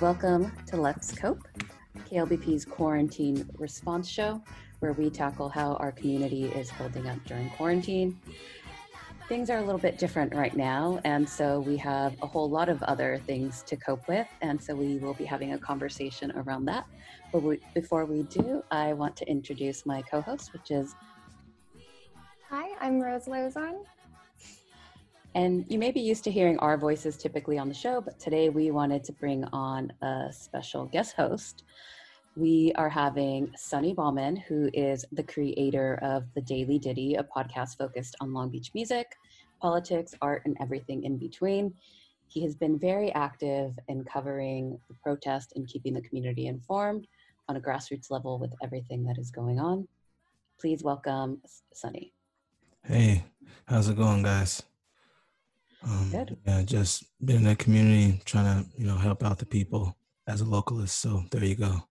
Welcome to Let's Cope, KLBP's quarantine response show, where we tackle how our community is holding up during quarantine. Things are a little bit different right now, and so we have a whole lot of other things to cope with, and so we will be having a conversation around that. But we, before we do, I want to introduce my co host, which is Hi, I'm Rose Lozon. And you may be used to hearing our voices typically on the show, but today we wanted to bring on a special guest host. We are having Sunny Ballman, who is the creator of The Daily Ditty, a podcast focused on Long Beach music, politics, art, and everything in between. He has been very active in covering the protest and keeping the community informed on a grassroots level with everything that is going on. Please welcome Sunny. Hey, how's it going, guys? Um, Yeah, just been in the community trying to, you know, help out the people as a localist. So there you go.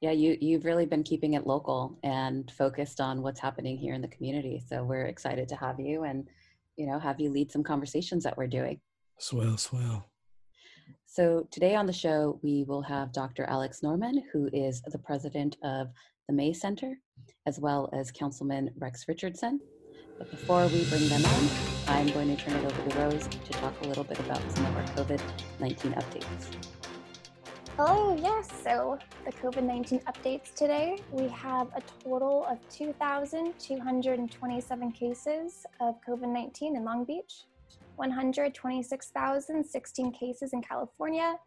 Yeah, you you've really been keeping it local and focused on what's happening here in the community. So we're excited to have you and you know have you lead some conversations that we're doing. Swell, swell. So today on the show we will have Dr. Alex Norman, who is the president of the MAYE Center, as well as Councilman Rex Richardson. But before we bring them on, I'm going to turn it over to Rose to talk a little bit about some of our COVID 19 updates. Oh, yes. So, the COVID 19 updates today we have a total of 2,227 cases of COVID 19 in Long Beach, 126,016 cases in California,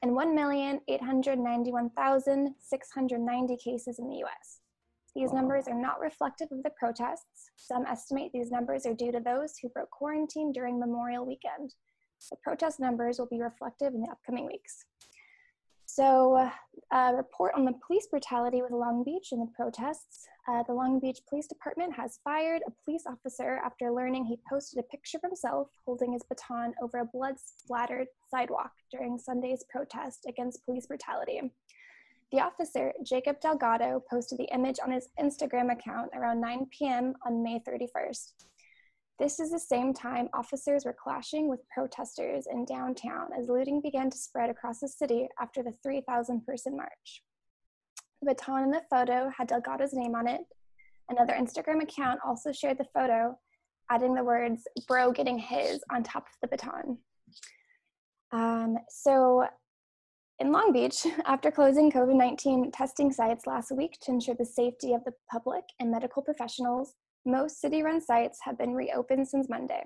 and 1,891,690 cases in the US. These numbers are not reflective of the protests. Some estimate these numbers are due to those who broke quarantine during Memorial Weekend. The protest numbers will be reflective in the upcoming weeks. So, a report on the police brutality with Long Beach and the protests. Uh, the Long Beach Police Department has fired a police officer after learning he posted a picture of himself holding his baton over a blood splattered sidewalk during Sunday's protest against police brutality. The officer, Jacob Delgado, posted the image on his Instagram account around 9 p.m. on May 31st. This is the same time officers were clashing with protesters in downtown as looting began to spread across the city after the 3,000 person march. The baton in the photo had Delgado's name on it. Another Instagram account also shared the photo, adding the words, bro getting his on top of the baton. Um, so in Long Beach, after closing COVID 19 testing sites last week to ensure the safety of the public and medical professionals, most city run sites have been reopened since Monday.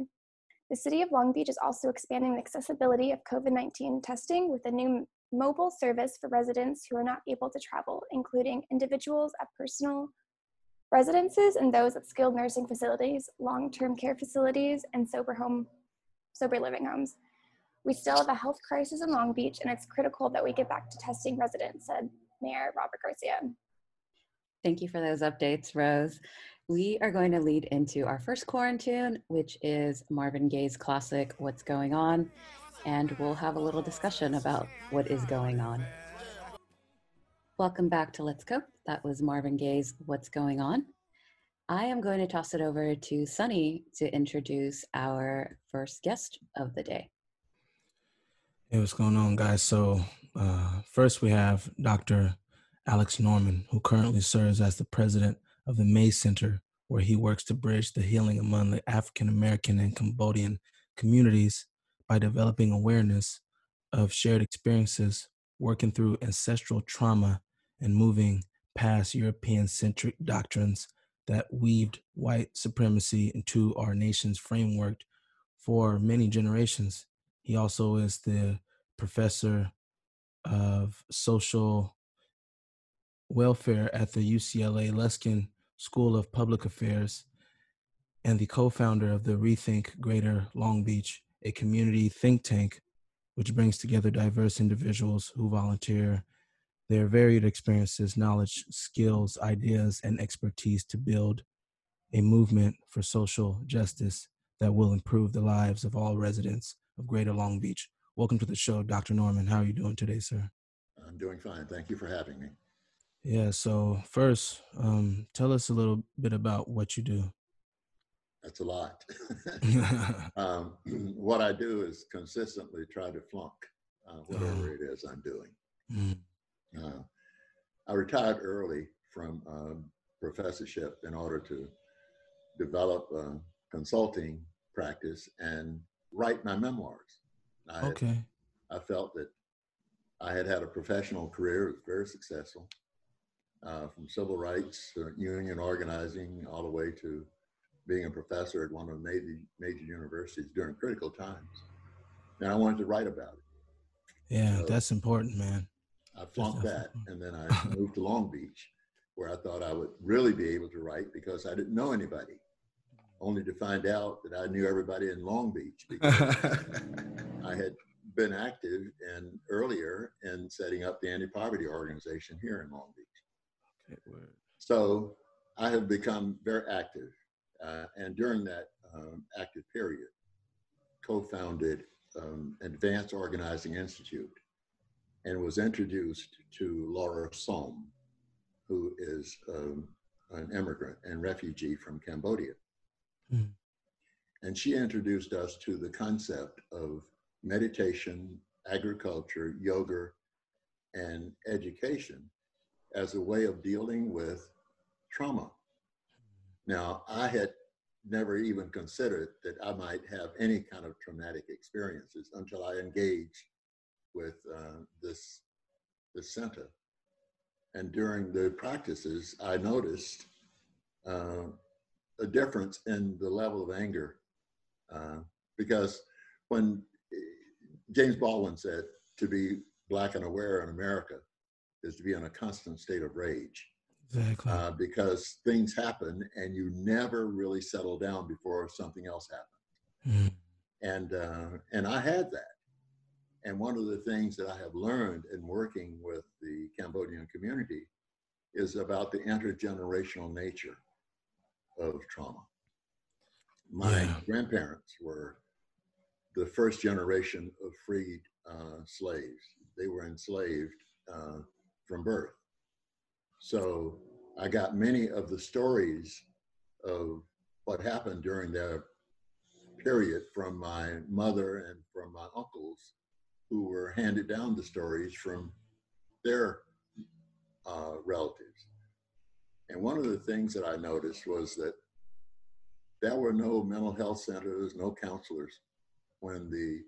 The city of Long Beach is also expanding the accessibility of COVID 19 testing with a new mobile service for residents who are not able to travel, including individuals at personal residences and those at skilled nursing facilities, long term care facilities, and sober home sober living homes. We still have a health crisis in Long Beach, and it's critical that we get back to testing residents, said Mayor Robert Garcia. Thank you for those updates, Rose. We are going to lead into our first quarantine, which is Marvin Gaye's classic, What's Going On? And we'll have a little discussion about what is going on. Welcome back to Let's Cope. That was Marvin Gaye's What's Going On. I am going to toss it over to Sunny to introduce our first guest of the day. Hey, what's going on, guys? So, uh, first we have Dr. Alex Norman, who currently serves as the president of the MAYE Center, where he works to bridge the healing among the African American and Cambodian communities by developing awareness of shared experiences, working through ancestral trauma, and moving past European centric doctrines that weaved white supremacy into our nation's framework for many generations. He also is the professor of social welfare at the UCLA Luskin School of Public Affairs and the co founder of the Rethink Greater Long Beach, a community think tank which brings together diverse individuals who volunteer their varied experiences, knowledge, skills, ideas, and expertise to build a movement for social justice that will improve the lives of all residents of Greater Long Beach. Welcome to the show, Dr. Norman. How are you doing today, sir? I'm doing fine. Thank you for having me. Yeah, so first, um, tell us a little bit about what you do. That's a lot. um, what I do is consistently try to flunk uh, whatever it is I'm doing. Mm. Uh, I retired early from um, professorship in order to develop a consulting practice and write my memoirs. I, had- Okay. I felt that I had had a professional career, it was very successful, uh, from civil rights, uh, union organizing, all the way to being a professor at one of the major, major universities during critical times. And I wanted to write about it. Yeah, So- that's important, man. I flunked that, and then I moved to Long Beach, where I thought I would really be able to write because I didn't know anybody. Only to find out that I knew everybody in Long Beach because I had been active and earlier in setting up the anti-poverty organization here in Long Beach. Okay. So I have become very active, uh, and during that um, active period, co-founded um, Advanced Organizing Institute, and was introduced to Laura Som, who is um, an immigrant and refugee from Cambodia. Hmm. And she introduced us to the concept of meditation, agriculture, yoga, and education as a way of dealing with trauma. Now, I had never even considered that I might have any kind of traumatic experiences until I engaged with uh, this, this center. And during the practices, I noticed uh, a difference in the level of anger. Uh, because when James Baldwin said to be black and aware in America is to be in a constant state of rage Exactly. uh, because things happen and you never really settle down before something else happens. Mm. And uh, and I had that. And one of the things that I have learned in working with the Cambodian community is about the intergenerational nature of trauma. My Yeah. grandparents were the first generation of freed uh, slaves. They were enslaved uh, from birth. So I got many of the stories of what happened during their period from my mother and from my uncles who were handed down the stories from their uh, relatives. And one of the things that I noticed was that there were no mental health centers, no counselors when the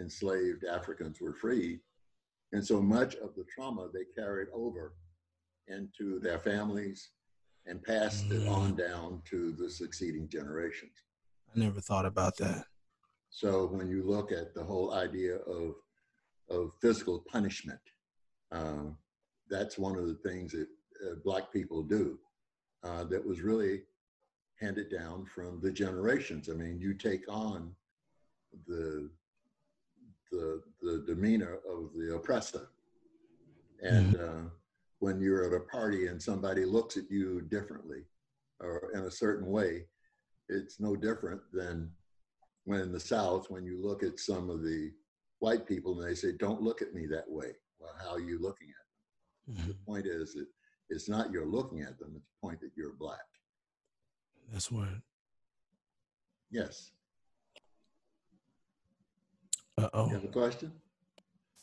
enslaved Africans were freed. And so much of the trauma they carried over into their families and passed it on down to the succeeding generations. I never thought about that. So when you look at the whole idea of of physical punishment, um, that's one of the things that uh, black people do uh, that was really handed down from the generations. I mean, you take on the the the demeanor of the oppressor, and uh, when you're at a party and somebody looks at you differently or in a certain way, it's no different than when in the South, when you look at some of the white people and they say, don't look at me that way. Well, how are you looking at them? The Mhm. point is that it's not you're looking at them, it's the point that you're black. That's word. Yes. Uh oh. You have a question?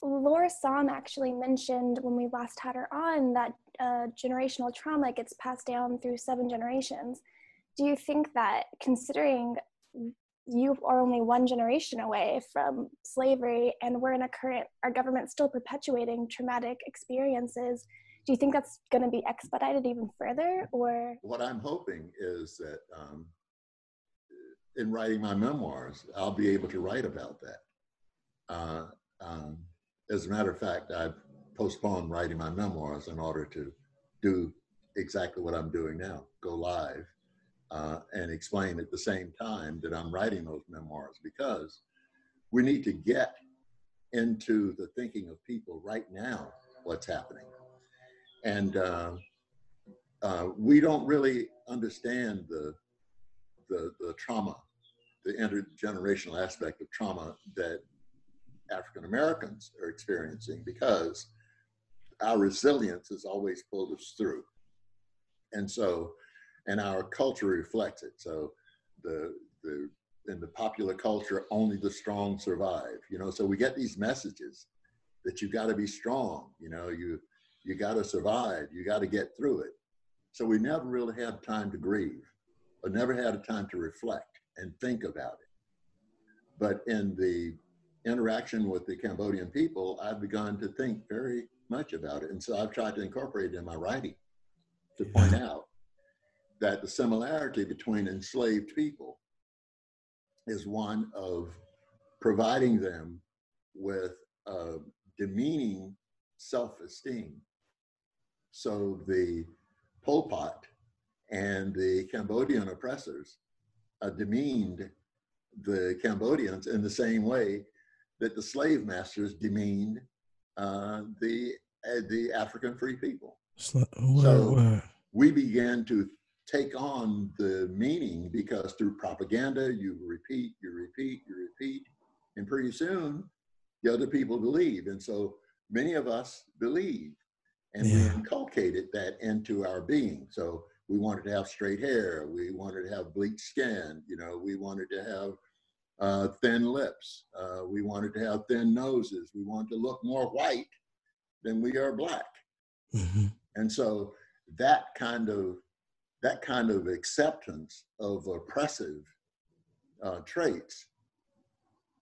Laura Som actually mentioned when we last had her on that uh, generational trauma gets passed down through seven generations. Do you think that considering you are only one generation away from slavery and we're in a current, our government's still perpetuating traumatic experiences, do you think that's going to be expedited even further or? What I'm hoping is that um, in writing my memoirs, I'll be able to write about that. Uh, um, as a matter of fact, I've postponed writing my memoirs in order to do exactly what I'm doing now go live uh, and explain at the same time that I'm writing those memoirs because we need to get into the thinking of people right now what's happening. And uh, uh, we don't really understand the, the, the trauma, the intergenerational aspect of trauma that African Americans are experiencing because our resilience has always pulled us through. And so, and our culture reflects it. So the, the, in the popular culture, only the strong survive, you know, so we get these messages that you've got to be strong. You know, you you got to survive. You got to get through it. So we never really had time to grieve, or never had a time to reflect and think about it. But in the interaction with the Cambodian people, I've begun to think very much about it. And so I've tried to incorporate it in my writing to point out that the similarity between enslaved people is one of providing them with a demeaning self esteem. So the Pol Pot and the Cambodian oppressors uh, demeaned the Cambodians in the same way that the slave masters demeaned uh, the uh, the African free people. Sl- So- We began to take on the meaning because through propaganda, you repeat, you repeat, you repeat, and pretty soon the other people believe. And so many of us believe, and we inculcated that into our being. So we wanted to have straight hair, we wanted to have bleached skin, you know, we wanted to have uh, thin lips, uh, we wanted to have thin noses, we wanted to look more white than we are black. Mhm. And so that kind of that kind of acceptance of oppressive uh, traits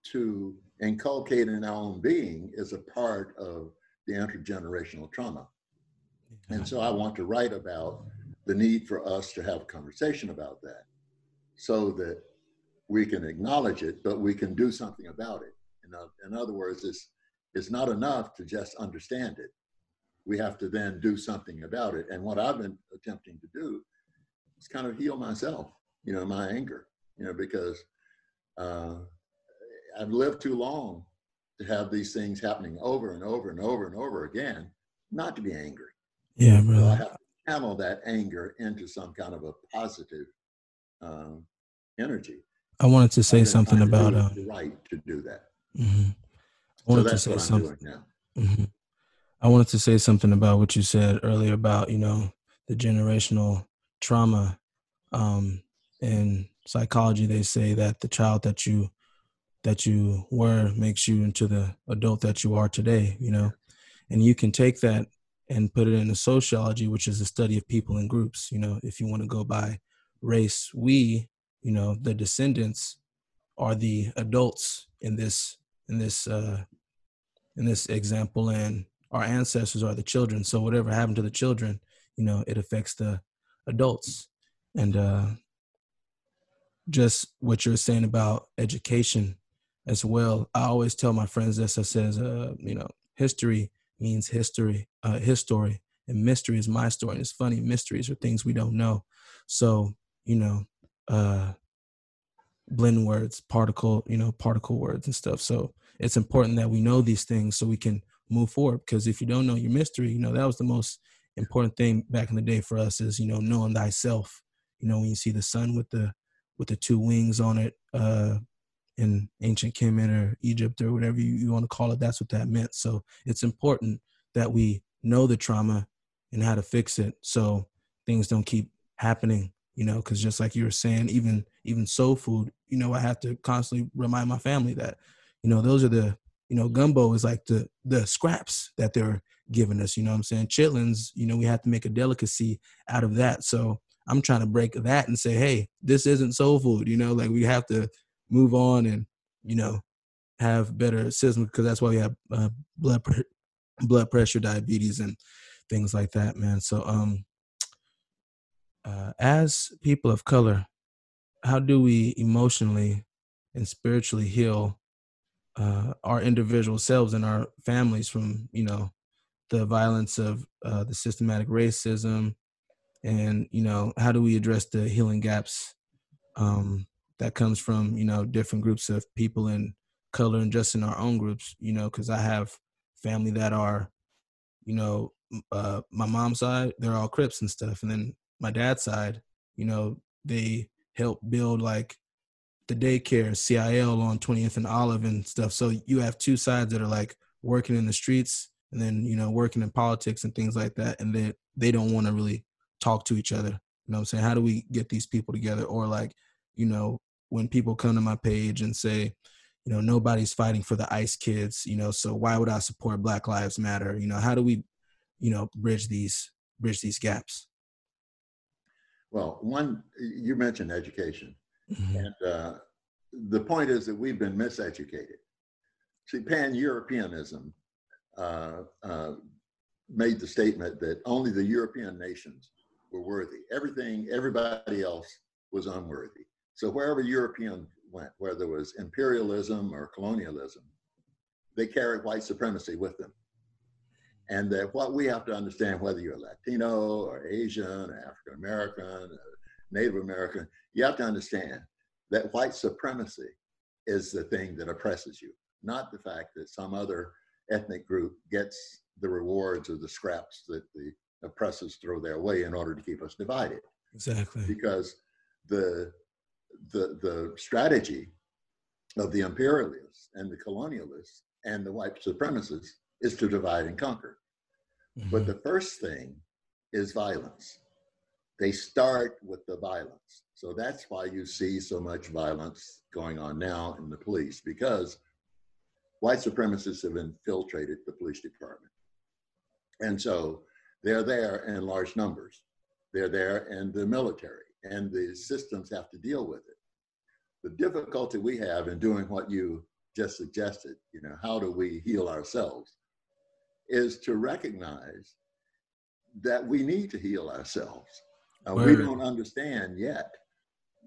to inculcate in our own being is a part of the intergenerational trauma. And so I want to write about the need for us to have a conversation about that so that we can acknowledge it, but we can do something about it. In, in other words, it's, it's not enough to just understand it. We have to then do something about it. And what I've been attempting to do is kind of heal myself, you know, my anger, you know, because uh, I've lived too long to have these things happening over and over and over and over again, not to be angry. Yeah, So I have to channel that anger into some kind of a positive um, energy. I wanted to say something about. Uh, the right to do that. mhm. I So wanted to say something. doing now. hmm I wanted to say something about what you said earlier about you know the generational trauma. Um, in psychology, they say that the child that you that you were makes you into the adult that you are today. You know, and you can take that and put it into sociology, which is the study of people in groups. You know, if you want to go by race, we, you know, the descendants are the adults in this in this uh, in this example, and our ancestors are the children. So whatever happened to the children, you know, it affects the adults. And uh, just what you're saying about education as well. I always tell my friends this. I says, uh, you know, history means history, uh, history, and mystery is my story. And it's funny, mysteries are things we don't know. So you know, uh, blend words, particle, you know, particle words and stuff. So it's important that we know these things so we can move forward. Because if you don't know your mystery, you know, that was the most important thing back in the day for us is, you know, knowing thyself. You know, when you see the sun with the with the two wings on it, uh, in ancient Kemet or Egypt or whatever you, you want to call it, that's what that meant. So it's important that we know the trauma and how to fix it so things don't keep happening you know because just like you were saying even even soul food you know i have to constantly remind my family that you know those are the you know gumbo is like the the scraps that they're giving us you know what i'm saying chitlins you know we have to make a delicacy out of that so i'm trying to break that and say hey this isn't soul food you know like we have to move on and you know have better system because that's why we have uh, blood blood pressure diabetes and things like that man. So um uh, as people of color, how do we emotionally and spiritually heal uh, our individual selves and our families from, you know, the violence of uh, the systematic racism, and you know, how do we address the healing gaps um, that comes from, you know, different groups of people in color and just in our own groups, you know, because I have family that are, you know, uh, my mom's side, they're all Crips and stuff, and then my dad's side, you know, they help build like the daycare CIL on 20th and Olive and stuff. So you have two sides that are like working in the streets and then, you know, working in politics and things like that. And they, they don't want to really talk to each other. You know I'm saying? How do we get these people together? Or like, you know, when people come to my page and say, you know nobody's fighting for the ice kids you know so why would i support black lives matter? You know how do we you know bridge these bridge these gaps? Well one you mentioned education. Mm-hmm. and uh, the point is that we've been miseducated. See pan-europeanism uh, uh, made the statement that only the european nations were worthy. Everything everybody else was unworthy so wherever european went, whether it was imperialism or colonialism, they carried white supremacy with them. And that what we have to understand, whether you're Latino or Asian or African American, or Native American, you have to understand that white supremacy is the thing that oppresses you, not the fact that some other ethnic group gets the rewards or the scraps that the oppressors throw their way in order to keep us divided. Exactly. Because the the, the strategy of the imperialists and the colonialists and the white supremacists is to divide and conquer. Mm-hmm. But the first thing is violence. They start with the violence. So that's why you see so much violence going on now in the police because white supremacists have infiltrated the police department. And so they're there in large numbers. They're there in the military and the systems have to deal with it. The difficulty we have in doing what you just suggested, you know, how do we heal ourselves, is to recognize that we need to heal ourselves. Uh, we don't understand yet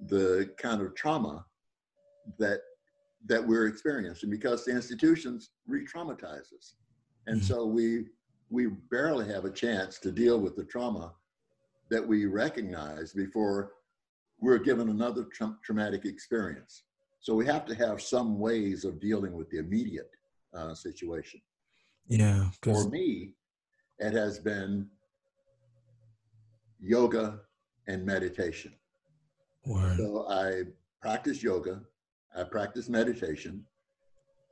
the kind of trauma that that we're experiencing because the institutions re-traumatize us, and mm-hmm. so we we barely have a chance to deal with the trauma that we recognize before we're given another tra- traumatic experience. So we have to have some ways of dealing with the immediate uh, situation. Yeah. For me, it has been yoga and meditation. Word. So I practice yoga, I practice meditation.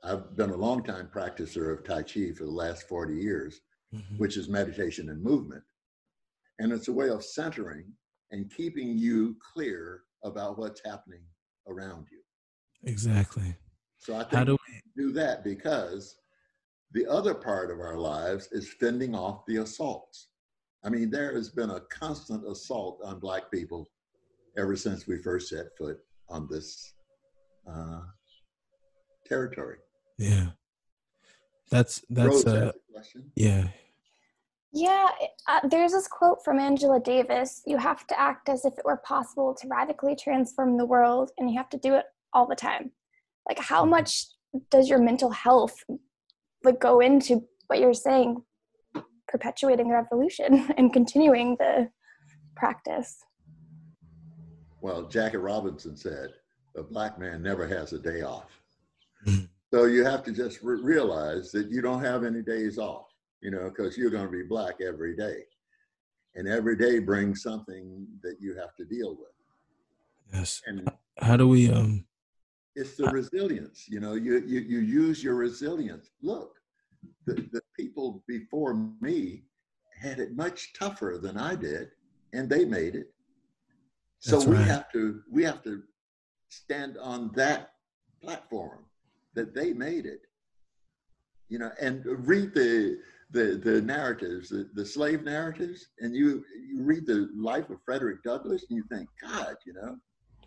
I've been a long time practicer of Tai Chi for the last 40 years, mm-hmm. which is meditation and movement. And it's a way of centering and keeping you clear about what's happening around you. Exactly. So I think How do we do that because the other part of our lives is fending off the assaults. I mean, there has been a constant assault on Black people ever since we first set foot on this uh, territory. Yeah, that's that's Rose uh, yeah. Yeah, uh, there's this quote from Angela Davis You have to act as if it were possible to radically transform the world, and you have to do it all the time. Like, how mm-hmm. much does your mental health like go into what you're saying, perpetuating the revolution and continuing the practice? Well, Jackie Robinson said, "A black man never has a day off." Mm-hmm. so you have to just re- realize that you don't have any days off you know, because you're going to be black every day. And every day brings something that you have to deal with. Yes. And how do we um it's the resilience, you know, you you you use your resilience. Look, the, the people before me had it much tougher than I did, and they made it. So That's we right. have to we have to stand on that platform that they made it. You know, and read the the, the narratives, the, the slave narratives, and you you read the life of Frederick Douglass, and you think, God, you know,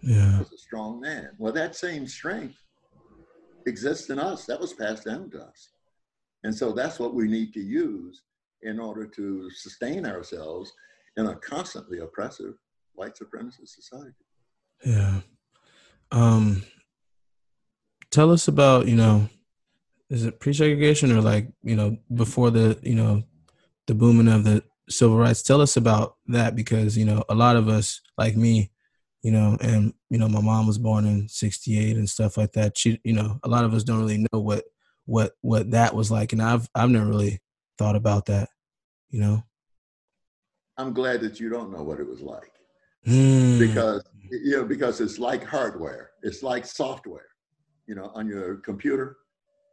yeah, was a strong man. Well, that same strength exists in us. That was passed down to us, and so that's what we need to use in order to sustain ourselves in a constantly oppressive white supremacist society. Yeah. Um, tell us about you know is it pre-segregation or like you know before the you know the booming of the civil rights? Tell us about that because you know a lot of us like me you know and you know my mom was born in 68 and stuff like that. She you know a lot of us don't really know what what what that was like and i've i've never really thought about that you know? I'm glad that you don't know what it was like. Mm. because you know because it's like hardware. It's like software you know on your computer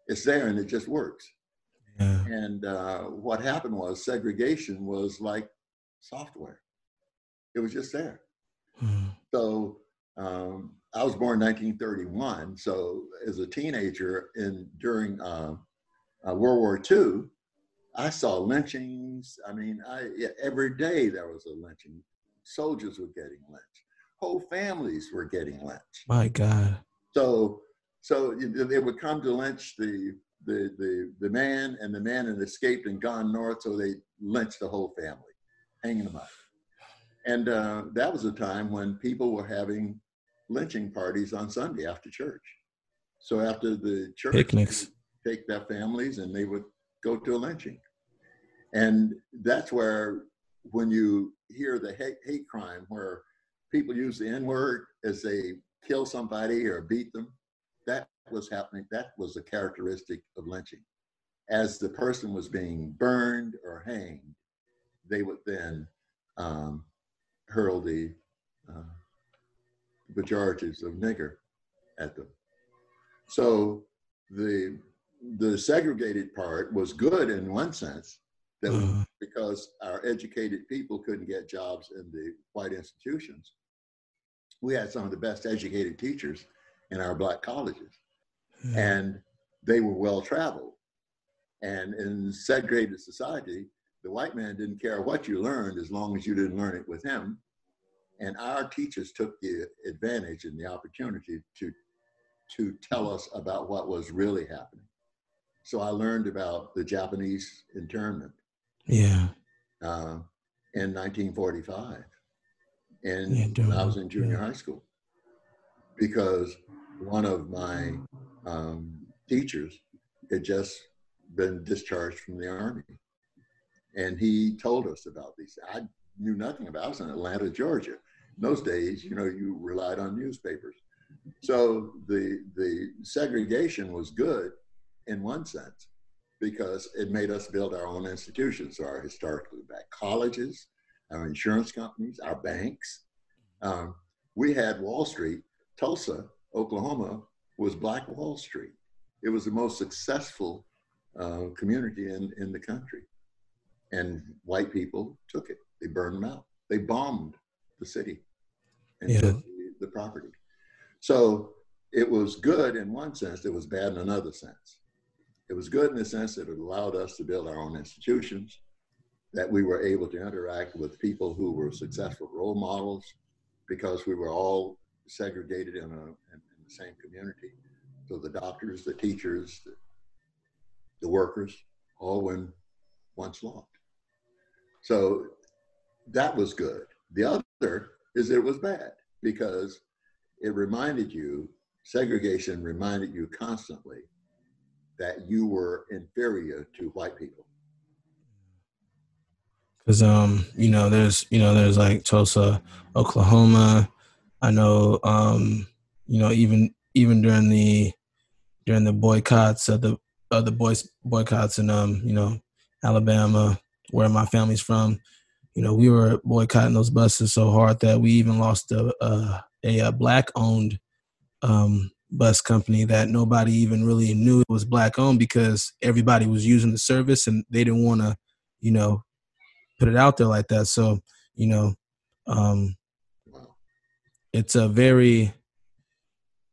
it's there and it just works. Yeah. And uh, what happened was segregation was like software. It was just there. Mm. So um, I was born in 1931, so as a teenager in during uh, uh, World War II, I saw lynchings. I mean, I every day there was a lynching. Soldiers were getting lynched. Whole families were getting lynched. My God. So, so they would come to lynch the the the the man, and the man had escaped and gone north, so they lynched the whole family, hanging them up. And uh, that was a time when people were having lynching parties on Sunday after church. So after the church, picnics, take their families and they would go to a lynching. And that's where, when you hear the hate, hate crime, where people use the N word as they kill somebody or beat them, was happening. That was a characteristic of lynching. As the person was being burned or hanged, they would then um, hurl the uh, pejoratives of nigger at them. So the the segregated part was good in one sense, that uh-huh. because our educated people couldn't get jobs in the white institutions. We had some of the best educated teachers in our black colleges, mm-hmm. and they were well traveled. And in segregated society, the white man didn't care what you learned as long as you didn't learn it with him. And our teachers took the advantage and the opportunity to, to tell us about what was really happening. So I learned about the Japanese internment. Yeah. Uh, in 1945, and yeah, when I was in junior yeah. high school, because one of my um, teachers had just been discharged from the army, and he told us about these. I knew nothing about. It. I was in Atlanta, Georgia. In those days, you know, you relied on newspapers. So the the segregation was good in one sense because it made us build our own institutions, our historically black colleges, our insurance companies, our banks. Um, we had Wall Street. Tulsa, Oklahoma, was Black Wall Street. It was the most successful uh, community in, in the country. And white people took it. They burned them out. They bombed the city and yeah. took the, the property. So it was good in one sense, it was bad in another sense. It was good in the sense that it allowed us to build our own institutions, that we were able to interact with people who were successful role models because we were all segregated in, a, in, the same community. So the doctors, the teachers, the, the workers, all went once locked. So that was good. The other is it was bad because it reminded you, segregation reminded you constantly that you were inferior to white people? Because um, you know, there's you know, there's like Tulsa, Oklahoma. I know, um, you know, even even during the during the boycotts of the of the boys boycotts in um, you know, Alabama, where my family's from. You know, we were boycotting those buses so hard that we even lost a a, a black owned um, bus company that nobody even really knew it was black owned because everybody was using the service and they didn't want to, you know, put it out there like that. So, you know, um, it's a very,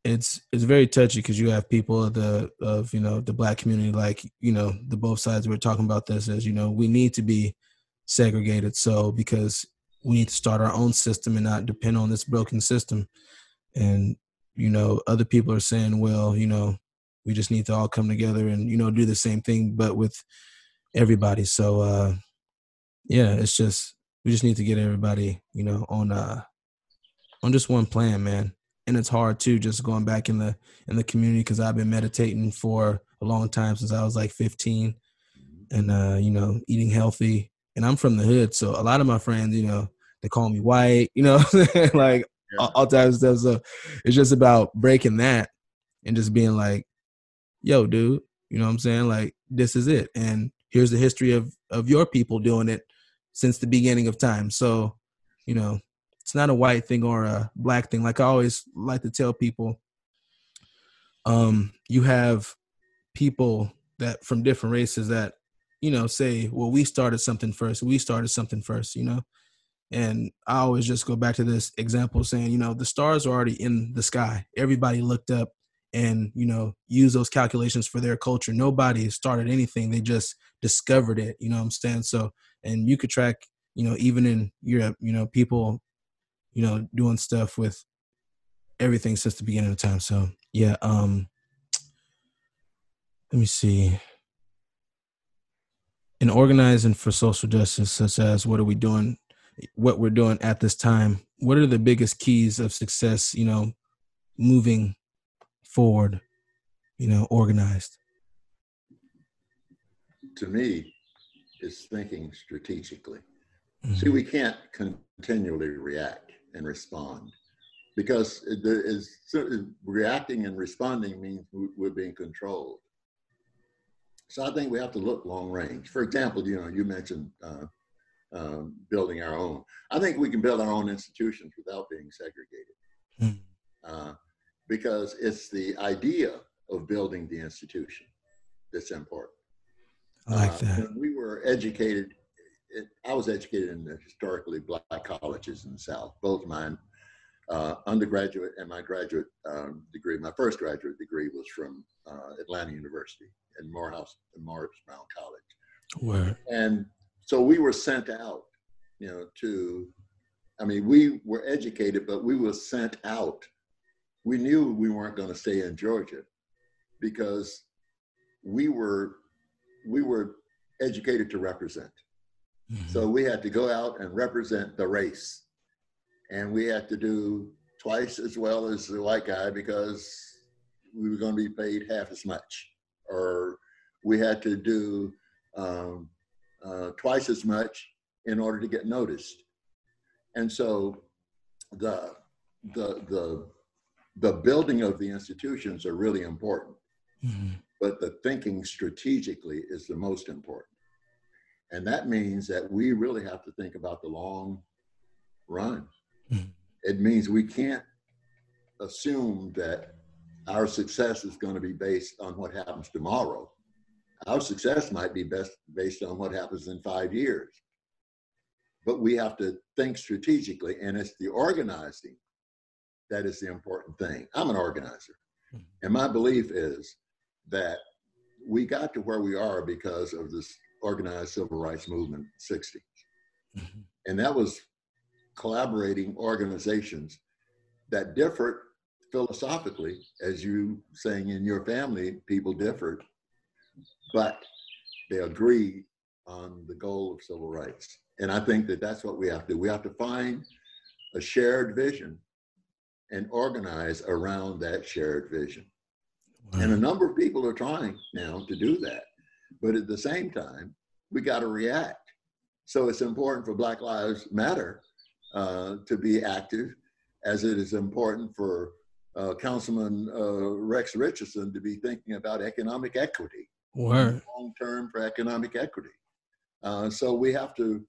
it's it's very touchy because you have people of the of you know the black community like you know the both sides we're talking about this as you know we need to be segregated. So because we need to start our own system and not depend on this broken system. And you know other people are saying well you know we just need to all come together and you know do the same thing but with everybody. So uh yeah it's just we just need to get everybody you know on uh on just one plan man and it's hard too just going back in the in the community because i've been meditating for a long time since i was like 15 and uh you know eating healthy and i'm from the hood so a lot of my friends you know they call me white you know like all, all types of stuff. So it's just about breaking that and just being like, yo, dude, you know what I'm saying? Like, this is it. And here's the history of of your people doing it since the beginning of time. So, you know, it's not a white thing or a black thing. Like I always like to tell people, um, you have people that from different races that, you know, say, well, we started something first. We started something first, you know? And I always just go back to this example saying, you know, the stars are already in the sky. Everybody looked up and, you know, used those calculations for their culture. Nobody started anything. They just discovered it. You know what I'm saying? So, and you could track, you know, even in Europe, you know, people, you know, doing stuff with everything since the beginning of time. So yeah, um, let me see in organizing for social justice, such as what are we doing, what we're doing at this time, what are the biggest keys of success, you know, moving forward, you know, organized? To me, it's thinking strategically. Mm-hmm. See, we can't continually react and respond because there is reacting and responding means we're being controlled. So I think we have to look long range. For example, you know, you mentioned uh, uh, building our own. I think we can build our own institutions without being segregated, mm. uh, because it's the idea of building the institution that's important. I like uh, that. we were educated. It, I was educated in the historically black colleges in the South, both mine uh, undergraduate and my graduate um, degree. My first graduate degree was from uh, Atlanta University and Morehouse, in Morris Brown College. Where? And so we were sent out, you know, to, I mean, we were educated, but we were sent out. We knew we weren't going to stay in Georgia because we were, we were educated to represent. Mm-hmm. So we had to go out and represent the race and we had to do twice as well as the white guy because we were going to be paid half as much, or we had to do um, uh, twice as much in order to get noticed. And so the the the the building of the institutions are really important, mm-hmm. but the thinking strategically is the most important. And that means that we really have to think about the long run. Mm. It means we can't assume that our success is going to be based on what happens tomorrow. Our success might be best based on what happens in five years. But we have to think strategically, and it's the organizing that is the important thing. I'm an organizer, mm. and my belief is that we got to where we are because of this organized civil rights movement 60s. Mm-hmm. And that was collaborating organizations that differed philosophically, as you saying in your family, people differed, but they agreed on the goal of civil rights. And I think that that's what we have to do. We have to find a shared vision and organize around that shared vision. Wow. And a number of people are trying now to do that. But at the same time, we got to react. So it's important for Black Lives Matter uh, to be active, as it is important for uh, Councilman uh, Rex Richardson to be thinking about economic equity, long term for economic equity. Uh, so we have to,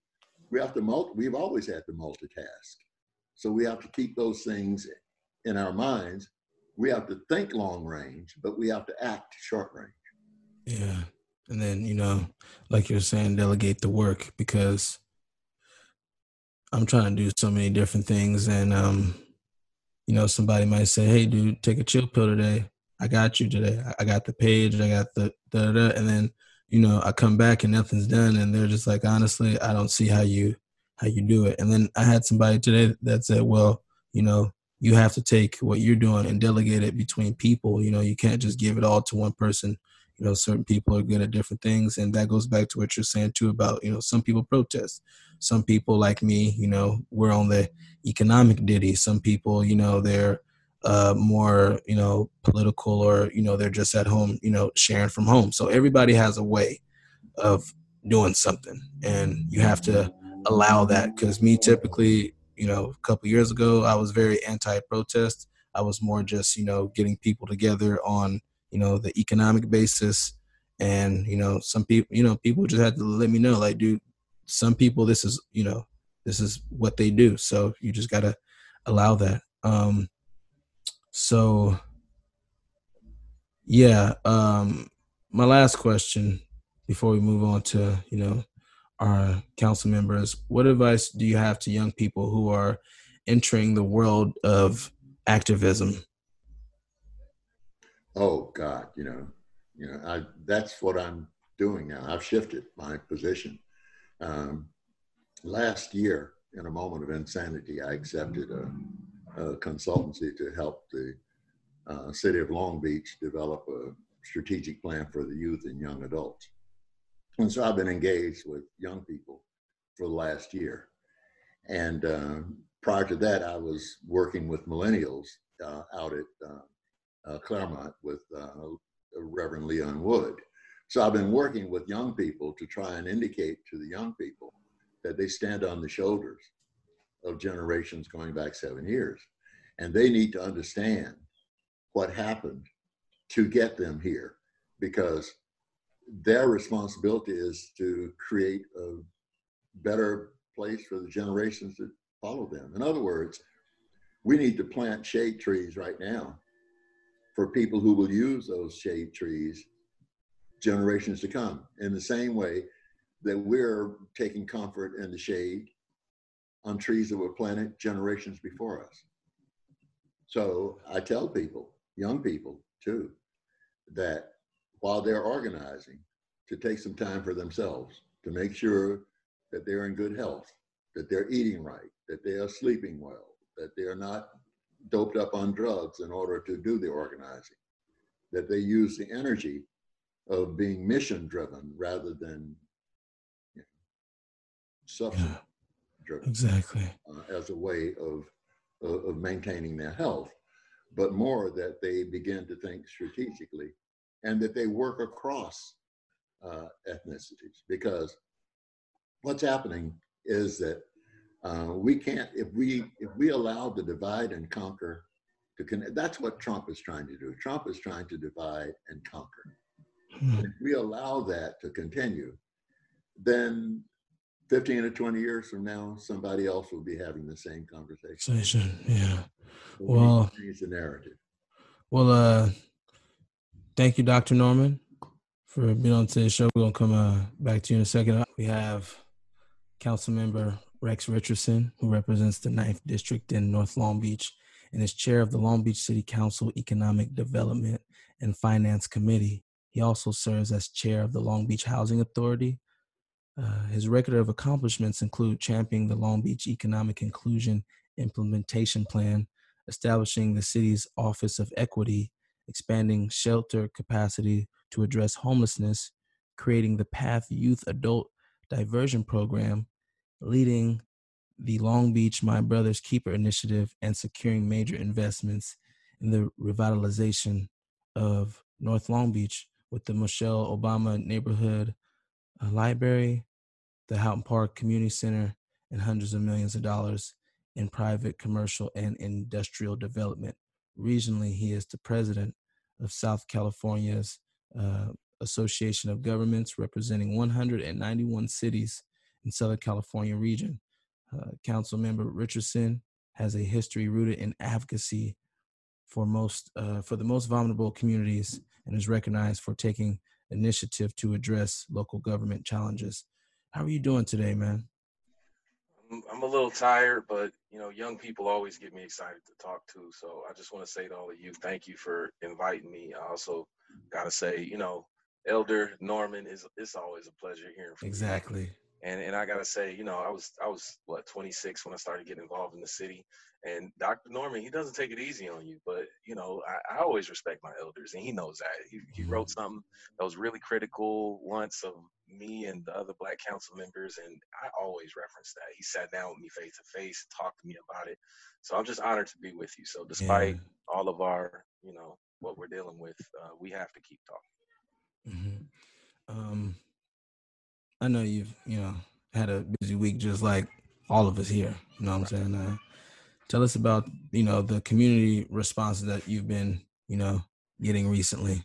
we have to multi, we've always had to multitask. So we have to keep those things in our minds. We have to think long range, but we have to act short range. Yeah. And then, you know, like you're saying, delegate the work because I'm trying to do so many different things, and um, you know, somebody might say, "Hey, dude, take a chill pill today. I got you today. I got the page. I got the da da,", and then you know, I come back and nothing's done, and they're just like, honestly, I don't see how you how you do it. And then I had somebody today that said, well, you know, you have to take what you're doing and delegate it between people. You know, you can't just give it all to one person you know certain people are good at different things and that goes back to what you're saying too about you know some people protest. Some people like me you know we're on the economic ditty. Some people you know they're uh, more you know political or you know they're just at home you know sharing from home. So everybody has a way of doing something and you have to allow that. Because me typically you know a couple years ago i was very anti-protest. I was more just you know getting people together on you know, the economic basis. And, you know, some people, you know, people just had to let me know, like, dude, some people, this is, you know, this is what they do. So you just got to allow that. Um, so, yeah, um, my last question before we move on to, you know, our council members, what advice do you have to young people who are entering the world of activism? Oh God, you know, you know, I that's what I'm doing now. I've shifted my position. Um, last year, in a moment of insanity, I accepted a, a consultancy to help the uh, city of Long Beach develop a strategic plan for the youth and young adults. And so I've been engaged with young people for the last year. And uh, prior to that, I was working with millennials uh, out at uh, Claremont with uh, Reverend Leon Wood. So I've been working with young people to try and indicate to the young people that they stand on the shoulders of generations going back seven years. And they need to understand what happened to get them here because their responsibility is to create a better place for the generations that follow them. In other words, we need to plant shade trees right now for people who will use those shade trees generations to come in the same way that we're taking comfort in the shade on trees that were planted generations before us. So I tell people, young people too, that while they're organizing, to take some time for themselves, to make sure that they're in good health, that they're eating right, that they are sleeping well, that they are not doped up on drugs in order to do the organizing, that they use the energy of being mission driven rather than you know, substance driven. Exactly. Uh, as a way of, of, of maintaining their health, but more that they begin to think strategically and that they work across uh, ethnicities because what's happening is that uh, we can't if we if we allow the divide and conquer to connect that's what trump is trying to do trump is trying to divide and conquer hmm. if we allow that to continue then 15 or 20 years from now somebody else will be having the same conversation yeah well change the narrative well uh thank you dr norman for being on today's show. We're gonna come uh, back to you in a second. We have Council Member Rex Richardson, who represents the 9th District in North Long Beach and is chair of the Long Beach City Council Economic Development and Finance Committee. He also serves as chair of the Long Beach Housing Authority. Uh, his record of accomplishments include championing the Long Beach Economic Inclusion Implementation Plan, establishing the city's Office of Equity, expanding shelter capacity to address homelessness, creating the Path Youth Adult Diversion Program, leading the Long Beach My Brother's Keeper initiative, and securing major investments in the revitalization of North Long Beach with the Michelle Obama Neighborhood uh, Library, the Houghton Park Community Center, and hundreds of millions of dollars in private, commercial, and industrial development. Regionally, he is the president of South California's uh, Association of Governments, representing 191 cities in Southern California region. Uh, Council Member Richardson has a history rooted in advocacy for most uh, for the most vulnerable communities and is recognized for taking initiative to address local government challenges. How are you doing today, man? I'm a little tired, but you know, young people always get me excited to talk to. So I just want to say to all of you, thank you for inviting me. I also gotta say, you know, Elder Norman is it's always a pleasure hearing from exactly. you. Exactly. And and I gotta say, you know, I was I was what 26 when I started getting involved in the city, and Dr. Norman, he doesn't take it easy on you, but you know, I, I always respect my elders, and he knows that. He, he wrote mm-hmm. something that was really critical once of me and the other black council members, and I always reference that. He sat down with me face to face, talked to me about it. So I'm just honored to be with you. So despite yeah. all of our, you know, what we're dealing with, uh, we have to keep talking. Mm-hmm. Um, I know you've you know had a busy week, just like all of us here. You know what I'm saying? Uh, tell us about you know the community responses that you've been you know getting recently.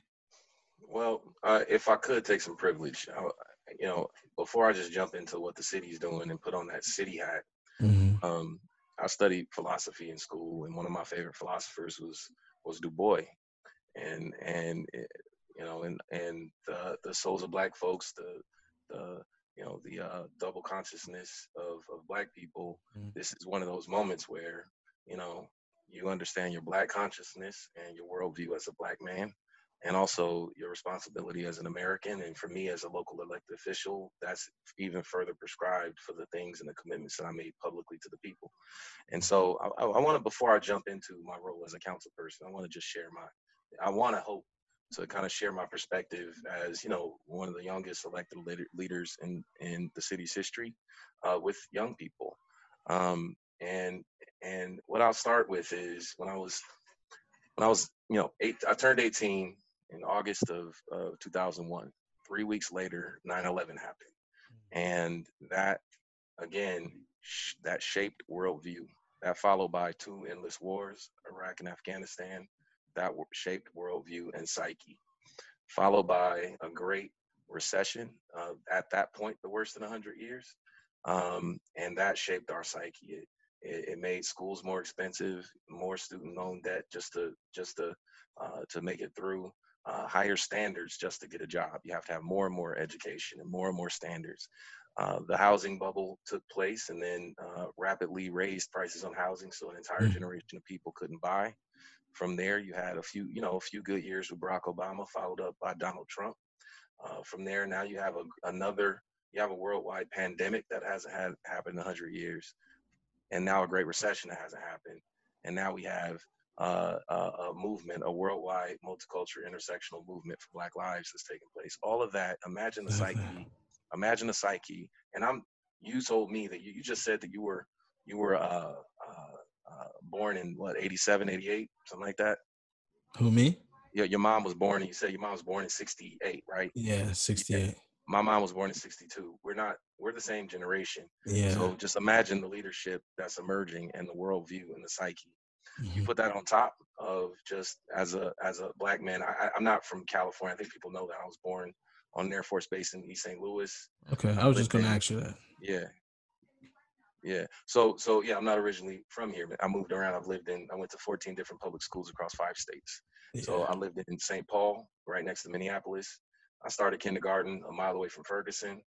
Well, uh, if I could take some privilege, I, you know, before I just jump into what the city's doing and put on that city hat, mm-hmm. um, I studied philosophy in school, and one of my favorite philosophers was was Du Bois, and and eh, you know, and and the the souls of Black folks, the the you know the uh, double consciousness of, of black people Mm. this is one of those moments where you know you understand your black consciousness and your worldview as a black man and also your responsibility as an american and for me as a local elected official that's even further prescribed for the things and the commitments that i made publicly to the people and so i, I want to before i jump into my role as a council person i want to just share my i want to hope to kind of share my perspective as you know one of the youngest elected leader, leaders in in the city's history uh, with young people. Um, and and what I'll start with is when I was when I was you know eight I turned 18 in August of, of 2001 three weeks later 9/11 happened. And that again sh- that shaped worldview that followed by two endless wars Iraq and Afghanistan that shaped worldview and psyche followed by a great recession uh, at that point the worst in 100 years um, and that shaped our psyche. It, it, it made schools more expensive more student loan debt just to just to uh, to make it through uh, higher standards just to get a job. You have to have more and more education and more and more standards. Uh, the housing bubble took place and then uh, rapidly raised prices on housing so an entire Mm. generation of people couldn't buy from there you had a few you know a few good years with barack obama followed up by donald trump. Uh, from there now you have a, another you have a worldwide pandemic that hasn't had happened in 100 years and now a great recession that hasn't happened. And now we have uh, a, a movement a worldwide multicultural intersectional movement for black lives that's taking place. All of that imagine the psyche imagine the psyche. And i'm you told me that you, you just said that you were you were uh, uh, uh, born in what 87 88 something like that Who me? your, your mom was born you said your mom was born in 68 right Yeah, 68. my mom was born in 62 we're not we're the same generation Yeah. so just imagine the leadership that's emerging and the worldview and the psyche you Mhm. put that on top of just as a as a black man I, i'm not from california i think people know that i was born on an air force base in east st louis Okay, I was just gonna Listen. ask you that. yeah yeah so so yeah i'm not originally from here but i moved around i've lived in i went to 14 different public schools across five states so I lived in St. Paul, right next to Minneapolis. I started kindergarten a mile away from Ferguson.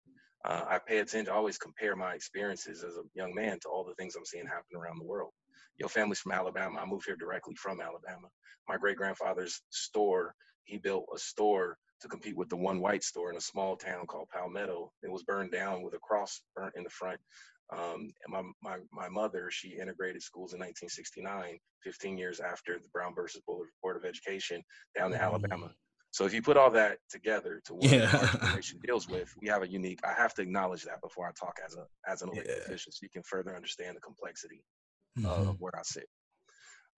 Uh, I pay attention. I always compare my experiences as a young man to all the things I'm seeing happen around the world. Your family's from Alabama. I moved here directly from Alabama. My great grandfather's store, he built a store to compete with the one white store in a small town called Palmetto. It was burned down with a cross burnt in the front. Um, my, my, my mother, she integrated schools in 1969, 15 years after the Brown versus Board Board of Education down to Mm. Alabama. So if you put all that together to what Yeah. our generation deals with, we have a unique. I have to acknowledge that before I talk as a as an elected Yeah. official, so you can further understand the complexity Mhm. of where I sit.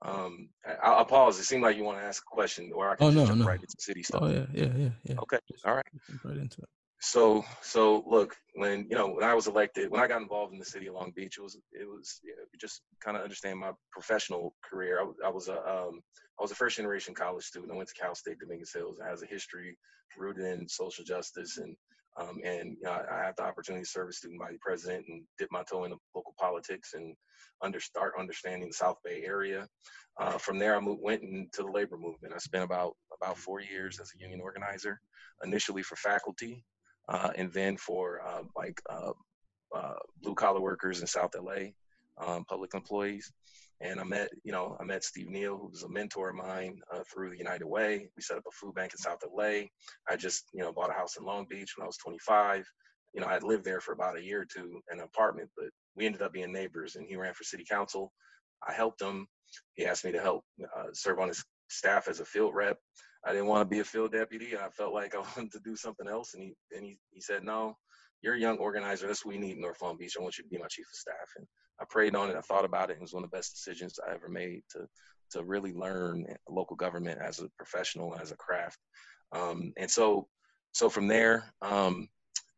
Um, I, I'll pause. It seemed like you want to ask a question, or I can Oh, just no, jump no. right into city stuff. Oh yeah, yeah, yeah, yeah. Okay, all right. jump right into it. So, so look, when you know when I was elected, when I got involved in the city of Long Beach, it was it was yeah, just kind of understand my professional career. I, was- I was a um, I was a first generation college student. I went to Cal State Dominguez Hills. It has a history rooted in social justice and um, and you know, I, I had the opportunity to serve as student body president and dip my toe into local politics and under start understanding the South Bay area. Uh, from there, I moved, went into the labor movement. I spent about about four years as a union organizer, initially for faculty, uh, and then for uh, like uh, uh, blue collar workers in South LA, um, public employees. And I met, you know, I met Steve Neal, who was a mentor of mine uh, through the United Way. We set up a food bank in South LA. I just, you know, bought a house in Long Beach when I was 25. You know, I'd lived there for about a year or two in an apartment, but we ended up being neighbors. And he ran for city council. I helped him. He asked me to help uh, serve on his staff as a field rep. I didn't want to be a field deputy. I felt like I wanted to do something else. And he and he, he said, No, you're a young organizer. That's what we need in North Long Beach. I want you to be my chief of staff. And I prayed on it. I thought about it. It was one of the best decisions I ever made to to really learn local government as a professional, as a craft. Um, and so so from there, um,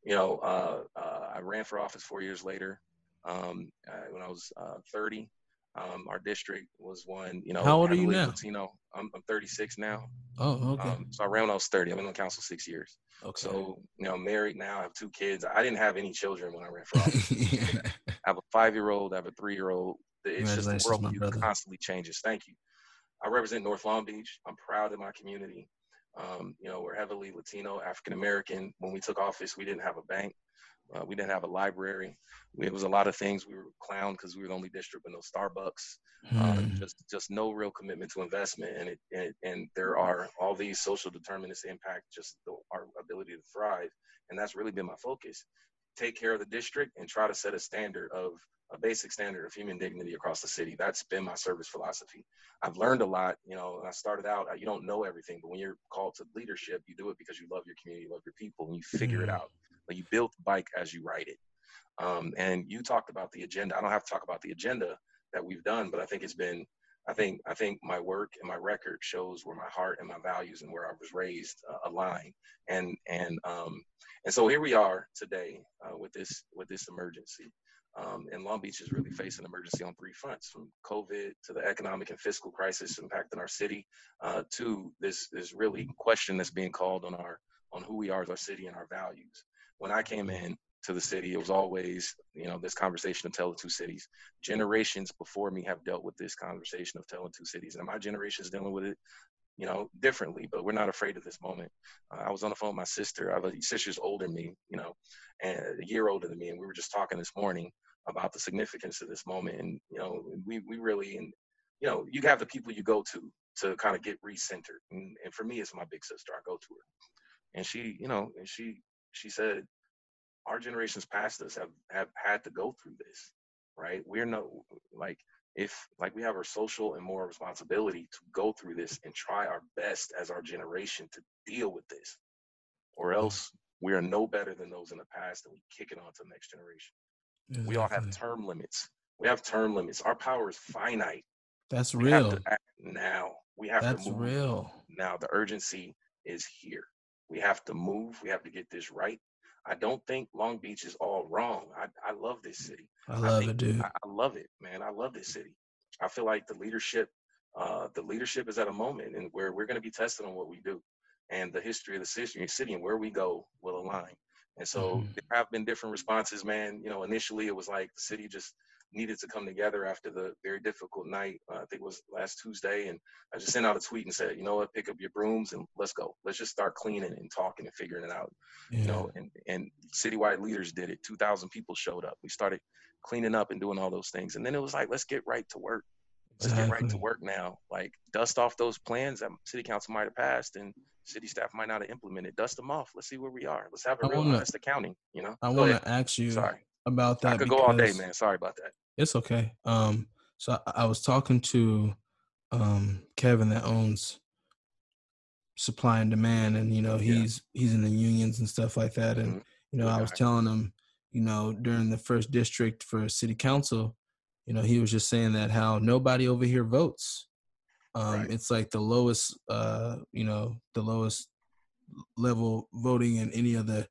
you know, uh, uh, I ran for office four years later. Um, uh, when I was uh, 30, um, our district was one. You know, How old are you now? Latino. I'm, I'm 36 now. Oh, okay. Um, so I ran when I was 30. I've been on council six years. okay. So, you know, I'm married now. I have two kids. I didn't have any children when I ran for office. yeah. I have a five year old, I have a three year old. It's just the world brother. constantly changes. Thank you. I represent North Long Beach. I'm proud of my community. Um, you know, we're heavily Latino, African American. When we took office, we didn't have a bank. Uh, we didn't have a library. We, it was a lot of things. We were clowned because we were the only district with no Starbucks. Uh, Hmm. just just no real commitment to investment, and it and, and there are all these social determinants impact just the, our ability to thrive, and that's really been my focus. Take care of the district and try to set a standard of a basic standard of human dignity across the city. That's been my service philosophy. I've learned a lot, you know, I started out, you don't know everything, but when you're called to leadership, you do it because you love your community, you love your people, and you figure it Mhm. out. Like you build the bike as you ride it. Um, and you talked about the agenda. I don't have to talk about the agenda that we've done, but I think it's been, I think, I think my work and my record shows where my heart and my values and where I was raised uh, align. And and um, and so here we are today uh, with this with this emergency. Um, and Long Beach is really facing emergency on three fronts, from COVID to the economic and fiscal crisis impacting our city, uh, to this this really question that's being called on our on who we are as our city and our values. When I came in to the city, it was always you know this conversation of telling two cities. Generations before me have dealt with this conversation of telling two cities, and my generation is dealing with it you know, differently, but we're not afraid of this moment. Uh, I was on the phone with my sister. I a sister's older than me, you know, and a year older than me, and we were just talking this morning about the significance of this moment. And you know, we we really and you know, you have the people you go to to kind of get recentered. And, and for me, it's my big sister. I go to her, and she, you know, and she she said, our generations past us have have had to go through this, right? We're no like if like we have our social and moral responsibility to go through this and try our best as our generation to deal with this or else we are no better than those in the past and we kick it on to the next generation. We all have term limits. We have term limits. Our power is finite. That's we real. now. We have That's to move. real. now the urgency is here. We have to move. We have to get this right i don't think long beach is all wrong i, I love this city I love think it, dude. I, I love it, man. I love this city. I feel like the leadership, uh, the leadership is at a moment and where we're going to be tested on what we do, and the history of the city, city and where we go will align. And so Mhm. there have been different responses, man. You know, initially it was like the city just needed to come together after the very difficult night. Uh, I think it was last Tuesday, and I just sent out a tweet and said, you know what, pick up your brooms and let's go. Let's just start cleaning and talking and figuring it out Yeah. you know, and, and citywide leaders did it. 2,000 people showed up. We started cleaning up and doing all those things. And then it was like, let's get right to work. Let's get right to work now. Like, dust off those plans that city council might have passed and city staff might not have implemented. Dust them off. Let's see where we are. Let's have a I real wanna- honest accounting, you know? I want to ask you Sorry. about that. I could go all day, man. Sorry about that. It's okay. Um, so I, I was talking to um Kevin that owns supply and demand, and you know Yeah. he's he's in the unions and stuff like that, and Mhm. you know I was telling him, you know, during the first district for city council, you know, he was just saying that how nobody over here votes. Um, Right. It's like the lowest, uh, you know, the lowest level voting in any of the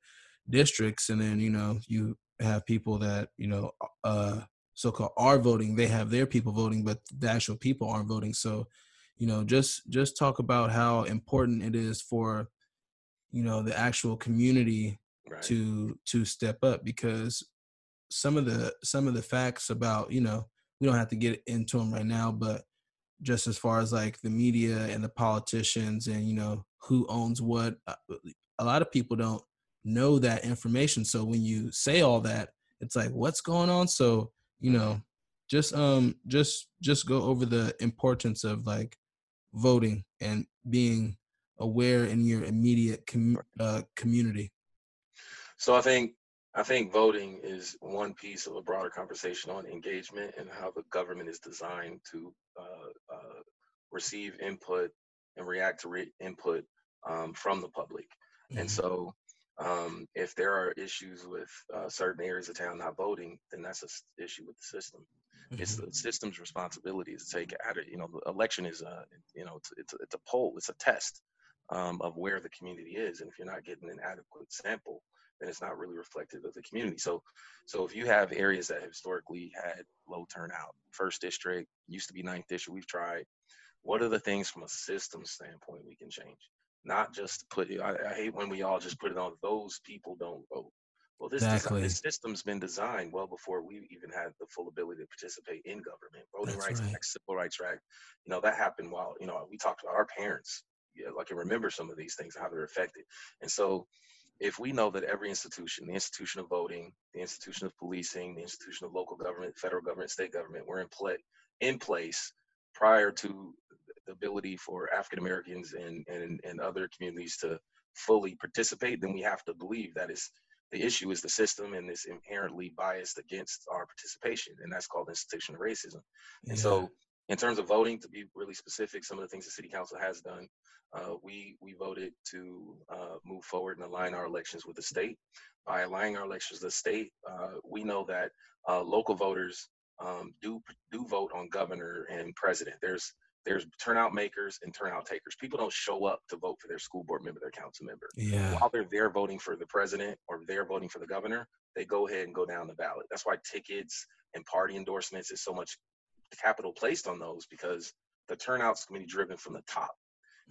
districts, and then you know you have people that you know uh so-called are voting they have their people voting but the actual people aren't voting. So you know just just talk about how important it is for you know the actual community Right. to to step up because some of the some of the facts about you know we don't have to get into them right now but just as far as like the media and the politicians and you know who owns what uh, a lot of people don't know that information. So when you say all that it's like what's going on? So you know just um just just go over the importance of like voting and being aware in your immediate com- uh, community So I think I think voting is one piece of a broader conversation on engagement and how the government is designed to uh, uh, receive input and react to re- input um, from the public. And Mhm. so, um, if there are issues with uh, certain areas of town not voting, then that's an issue with the system. It's Mhm. the system's responsibility to take at it. You know, the election is a, you know, it's, it's, a, it's a poll, it's a test um, of where the community is. And if you're not getting an adequate sample, then it's not really reflective of the community. So, so if you have areas that historically had low turnout, first district used to be ninth district, we've tried. What are the things from a system standpoint we can change? Not just put it. I, I hate when we all just put it on those people don't vote. Well, this, design, this system's been designed well before we even had the full ability to participate in government. Voting That's Rights right. Act, Civil Rights Act, you know, that happened while, you know, we talked about our parents. Yeah, I can remember some of these things, how they're affected. And so if we know that every institution, the institution of voting, the institution of policing, the institution of local government, federal government, state government, were in play in place prior to ability for African Americans and, and and other communities to fully participate, then we have to believe that is the issue is the system and it's inherently biased against our participation, and that's called institutional racism. And so, in terms of voting, to be really specific, some of the things the city council has done, uh, we we voted to uh, move forward and align our elections with the state. By aligning our elections with the state, uh, we know that uh, local voters um, do do vote on governor and president. There's there's turnout makers and turnout takers. People don't show up to vote for their school board member, their council member. Yeah. While they're there voting for the president or they're voting for the governor, they go ahead and go down the ballot. That's why tickets and party endorsements is so much capital placed on those because the turnout's going to be driven from the top.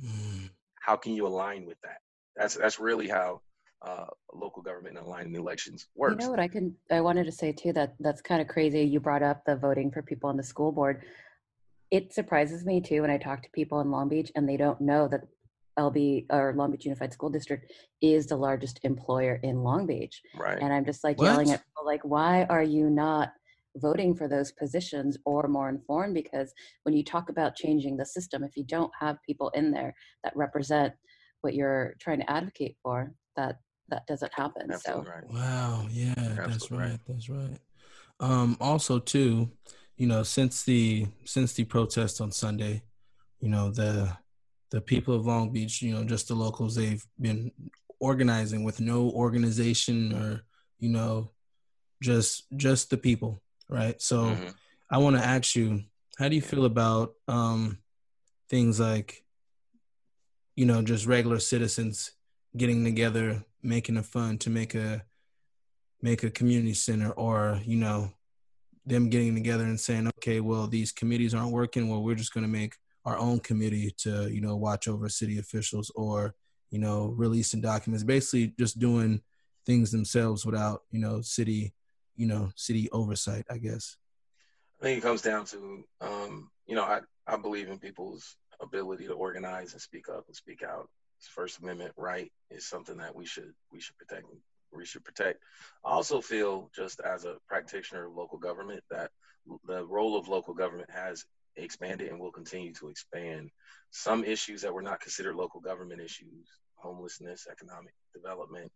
Mm. How can you align with that? That's that's really how uh, local government and aligning elections works. You know what I can I wanted to say too that that's kind of crazy. You brought up the voting for people on the school board. It surprises me too when I talk to people in Long Beach and they don't know that LB or Long Beach Unified School District is the largest employer in Long Beach. right. And I'm just like yelling at people like, why are you not voting for those positions or more informed? Because when you talk about changing the system, if you don't have people in there that represent what you're trying to advocate for, that that doesn't happen. So right. Wow. Yeah, that's right. right. That's right. Um, also, too, you know, since the since the protest on Sunday, you know the the people of Long Beach, you know, just the locals, they've been organizing with no organization or you know, just just the people, right? So, Mhm. I want to ask you, how do you feel about um, things like, you know, just regular citizens getting together, making a fund to make a make a community center, or you know, them getting together and saying, okay, well, these committees aren't working. Well, we're just going to make our own committee to you know watch over city officials or you know releasing documents. Basically, just doing things themselves without you know city you know city oversight. I guess. I think it comes down to, um, you know, I, I believe in people's ability to organize and speak up and speak out. It's First Amendment right is something that we should we should protect. We should protect. I also feel, just as a practitioner of local government, that the role of local government has expanded and will continue to expand. Some issues that were not considered local government issues, homelessness, economic development,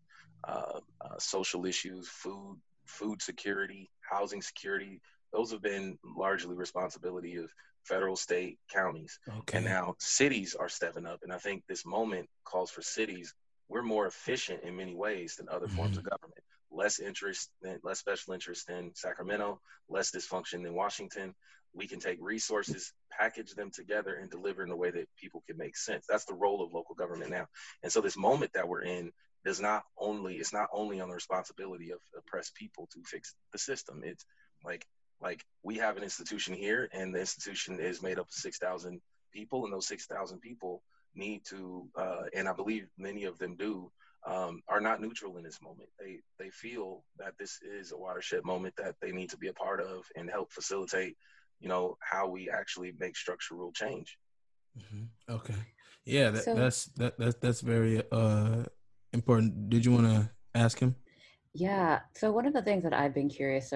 uh, uh, social issues, food, food security, housing security, those have been largely responsibility of federal, state, counties. Okay. And now cities are stepping up. And I think this moment calls for cities. We're more efficient in many ways than other forms mm-hmm. of government. Less interest than less special interest in Sacramento, less dysfunction than Washington. We can take resources, package them together, and deliver in a way that people can make sense. That's the role of local government now. And so this moment that we're in does not only it's not only on the responsibility of oppressed people to fix the system. It's like like we have an institution here and the institution is made up of 6000 people and those 6000 people need to uh, and i believe many of them do um, are not neutral in this moment they they feel that this is a watershed moment that they need to be a part of and help facilitate you know how we actually make structural change Mhm. Okay. Yeah, that, So- that's that, that that's very uh important. Did you want to ask him? Yeah. So one of the things that I've been curious,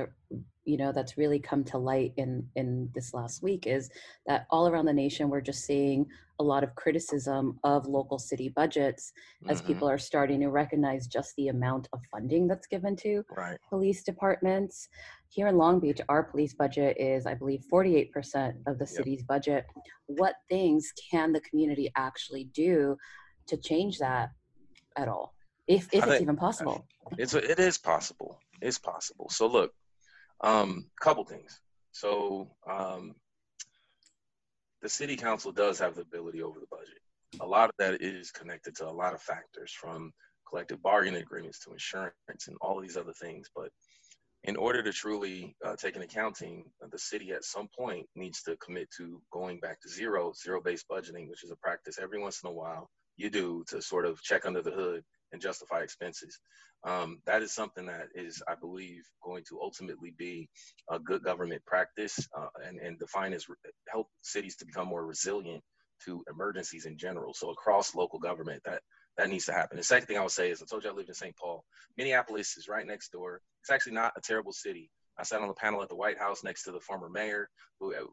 you know, that's really come to light in in this last week is that all around the nation we're just seeing a lot of criticism of local city budgets as Mhm. people are starting to recognize just the amount of funding that's given to right police departments. Here in Long Beach, our police budget is, I believe, 48% of the Yep. city's budget. What things can the community actually do to change that at all? If, if I it's think- even possible. it's it is possible. It's possible. So look um couple things. So um the city council does have the ability over the budget. A lot of that is connected to a lot of factors from collective bargaining agreements to insurance and all these other things. But in order to truly uh, take an accounting the city at some point needs to commit to going back to zero zero based budgeting which is a practice every once in a while you do to sort of check under the hood and justify expenses um, that is something that is, I believe, going to ultimately be a good government practice uh, and, and define as help cities to become more resilient to emergencies in general. So across local government, that that needs to happen. The second thing I would say is I told you I lived in St. Paul. Minneapolis is right next door. It's actually not a terrible city. I sat on the panel at the White House next to the former mayor, who uh,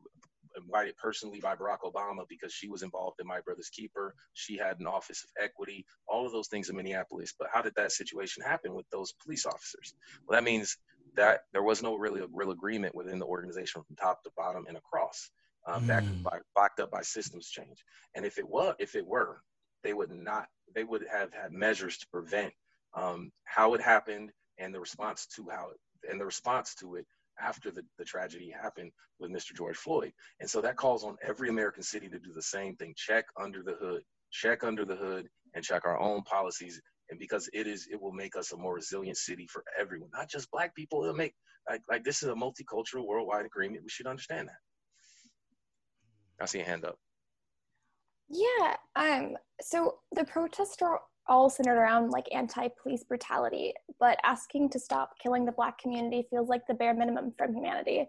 invited personally by Barack Obama because she was involved in My Brother's Keeper. She had an office of equity, all of those things in Minneapolis. But how did that situation happen with those police officers? Well, that means that there was no really a real agreement within the organization from top to bottom and across, uh, mm. backed, by, backed up by systems change. And if it was, if it were, they would not, they would have had measures to prevent um, how it happened and the response to how it, and the response to it after the, the tragedy happened with Mr. George Floyd. And so that calls on every American city to do the same thing check under the hood, check under the hood, and check our own policies. And because it is, it will make us a more resilient city for everyone, not just Black people. It'll make, like, like this is a multicultural worldwide agreement. We should understand that. I see a hand up. Yeah. Um. So the protests are all centered around like anti-police brutality, but asking to stop killing the black community feels like the bare minimum from humanity.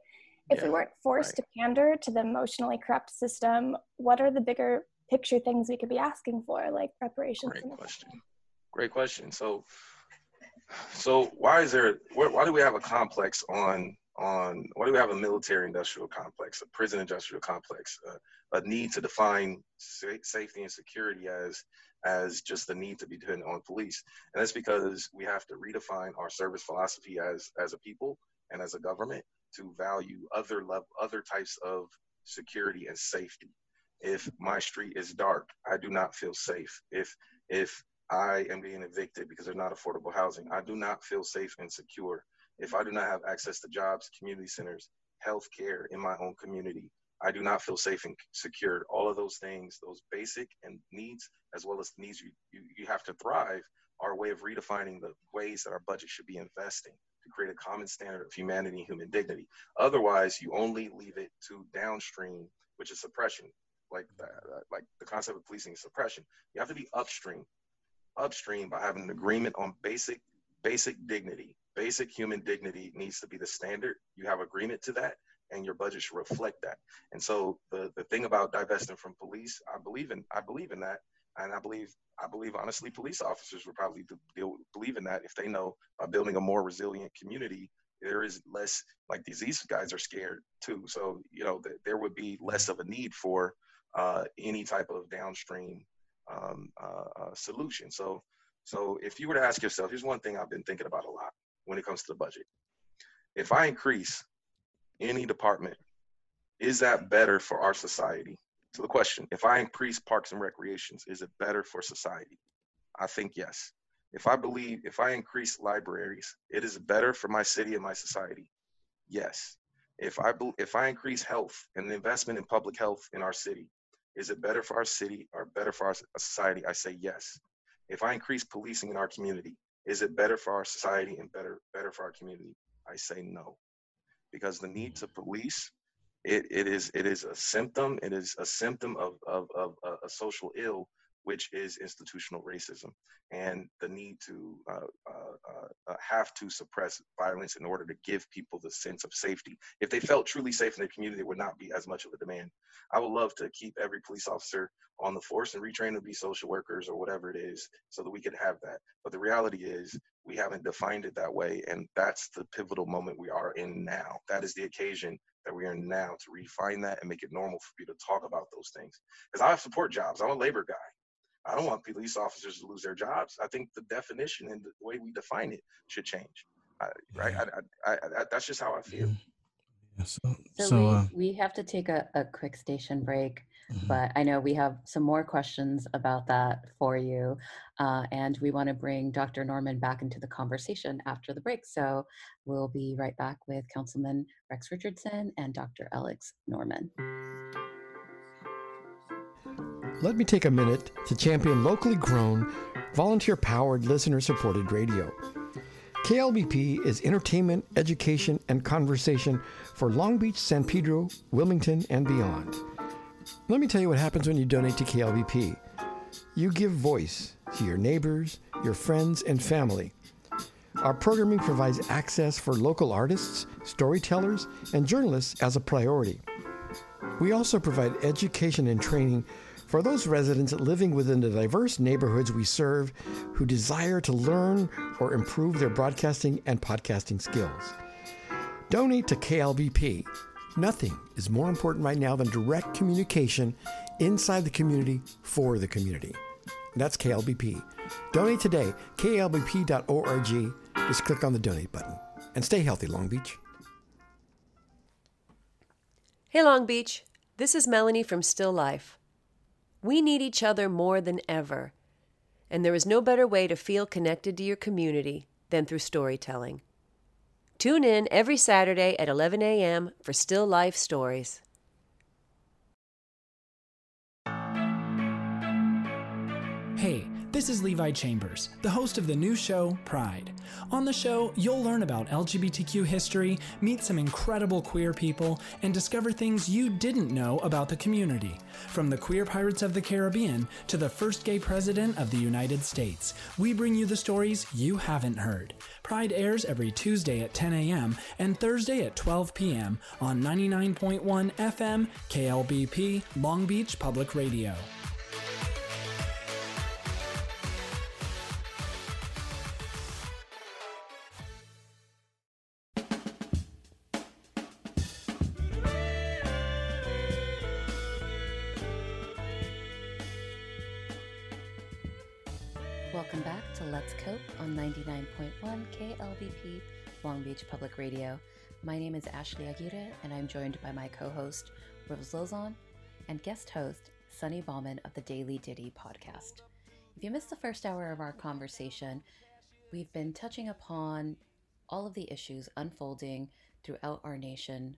If yeah, we weren't forced right. to pander to the emotionally corrupt system, what are the bigger picture things we could be asking for, like reparations? Great question. Great question. So, so why is there? Why do we have a complex on on? Why do we have a military industrial complex, a prison industrial complex, uh, a need to define sa- safety and security as as just the need to be dependent on police. And that's because we have to redefine our service philosophy as as a people and as a government to value other level other types of security and safety. If my street is dark, I do not feel safe. If if I am being evicted because there's not affordable housing, I do not feel safe and secure. If I do not have access to jobs, community centers, health care in my own community, I do not feel safe and secure. All of those things, those basic and needs, as well as the needs you, you, you have to thrive, are a way of redefining the ways that our budget should be investing to create a common standard of humanity and human dignity. Otherwise, you only leave it to downstream, which is suppression, like that, like the concept of policing is suppression. You have to be upstream, upstream by having an agreement on basic, basic dignity. Basic human dignity needs to be the standard. You have agreement to that and your budget should reflect that. And so the the thing about divesting from police, I believe in I believe in that, and I believe I believe honestly, police officers would probably deal, believe in that if they know by building a more resilient community, there is less like these guys are scared too. So you know th- there would be less of a need for uh, any type of downstream um, uh, uh, solution. So so if you were to ask yourself, here's one thing I've been thinking about a lot when it comes to the budget. If I increase any department, is that better for our society? So the question, if I increase parks and recreations, is it better for society? I think yes. If I believe, if I increase libraries, it is better for my city and my society. Yes. If I if I increase health and the investment in public health in our city, is it better for our city or better for our society? I say yes. If I increase policing in our community, is it better for our society and better better for our community? I say no because the need to police it, it is it is a symptom it is a symptom of, of, of a social ill which is institutional racism and the need to uh, uh, uh, have to suppress violence in order to give people the sense of safety. If they felt truly safe in their community, it would not be as much of a demand. I would love to keep every police officer on the force and retrain to be social workers or whatever it is so that we could have that. But the reality is, we haven't defined it that way. And that's the pivotal moment we are in now. That is the occasion that we are in now to refine that and make it normal for you to talk about those things. Because I have support jobs, I'm a labor guy. I don't want police officers to lose their jobs. I think the definition and the way we define it should change. I, right? I, I, I, that's just how I feel. Yeah, so, so, so we, uh, we have to take a, a quick station break, mm-hmm. but I know we have some more questions about that for you. Uh, and we want to bring Dr. Norman back into the conversation after the break. So we'll be right back with Councilman Rex Richardson and Dr. Alex Norman let me take a minute to champion locally grown, volunteer powered, listener supported radio. KLBP is entertainment, education, and conversation for Long Beach, San Pedro, Wilmington, and beyond. Let me tell you what happens when you donate to KLBP. You give voice to your neighbors, your friends, and family. Our programming provides access for local artists, storytellers, and journalists as a priority. We also provide education and training for those residents living within the diverse neighborhoods we serve who desire to learn or improve their broadcasting and podcasting skills. Donate to KLBP. Nothing is more important right now than direct communication inside the community for the community. That's KLBP. Donate today, klbp.org. Just click on the donate button. And stay healthy, Long Beach. Hey, Long Beach. This is Melanie from Still Life. We need each other more than ever, and there is no better way to feel connected to your community than through storytelling. Tune in every Saturday at 11 a.m. for Still Life Stories. Hey, this is Levi Chambers, the host of the new show Pride. On the show, you'll learn about LGBTQ history, meet some incredible queer people, and discover things you didn't know about the community. From the queer pirates of the Caribbean to the first gay president of the United States, we bring you the stories you haven't heard. Pride airs every Tuesday at 10 a.m. and Thursday at 12 p.m. on 99.1 FM KLBP Long Beach Public Radio. Beach Public Radio. My name is Ashley Aguirre, and I'm joined by my co host, Rose Lozon, and guest host, Sunny Ballman of the Daily Diddi podcast. If you missed the first hour of our conversation, we've been touching upon all of the issues unfolding throughout our nation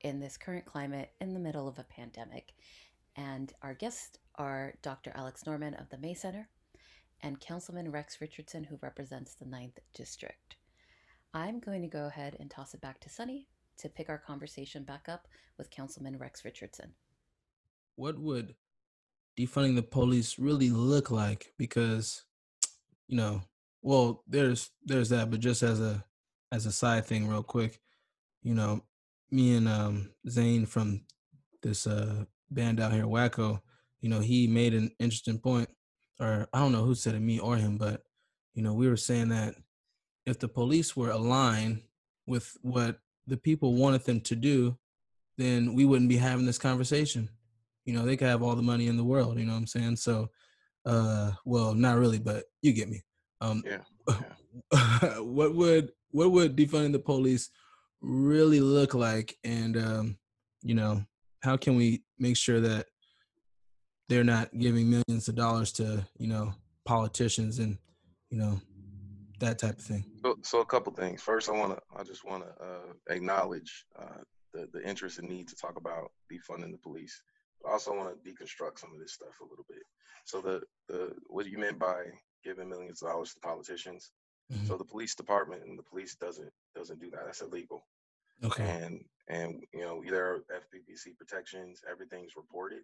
in this current climate in the middle of a pandemic. And our guests are Dr. Alex Norman of the MAYE Center and Councilman Rex Richardson, who represents the 9th District. I'm going to go ahead and toss it back to Sunny to pick our conversation back up with Councilman Rex Richardson. What would defunding the police really look like? Because, you know, well, there's there's that, but just as a as a side thing, real quick, you know, me and um Zane from this uh band out here, Wacko, you know, he made an interesting point, or I don't know who said it, me or him, but you know, we were saying that if the police were aligned with what the people wanted them to do, then we wouldn't be having this conversation. You know, they could have all the money in the world, you know what I'm saying? So uh well, not really, but you get me. Um Yeah. what would what would defunding the police really look like and um you know, how can we make sure that they're not giving millions of dollars to, you know, politicians and, you know, that type of thing? So, so a couple things. First, I want to, I just want to uh, acknowledge uh, the the interest and need to talk about defunding the police. But I also want to deconstruct some of this stuff a little bit. So the the what you meant by giving millions of dollars to politicians. Mhm. So the police department and the police doesn't doesn't do that. That's illegal. Okay. And and you know there are FPPC protections. Everything's reported.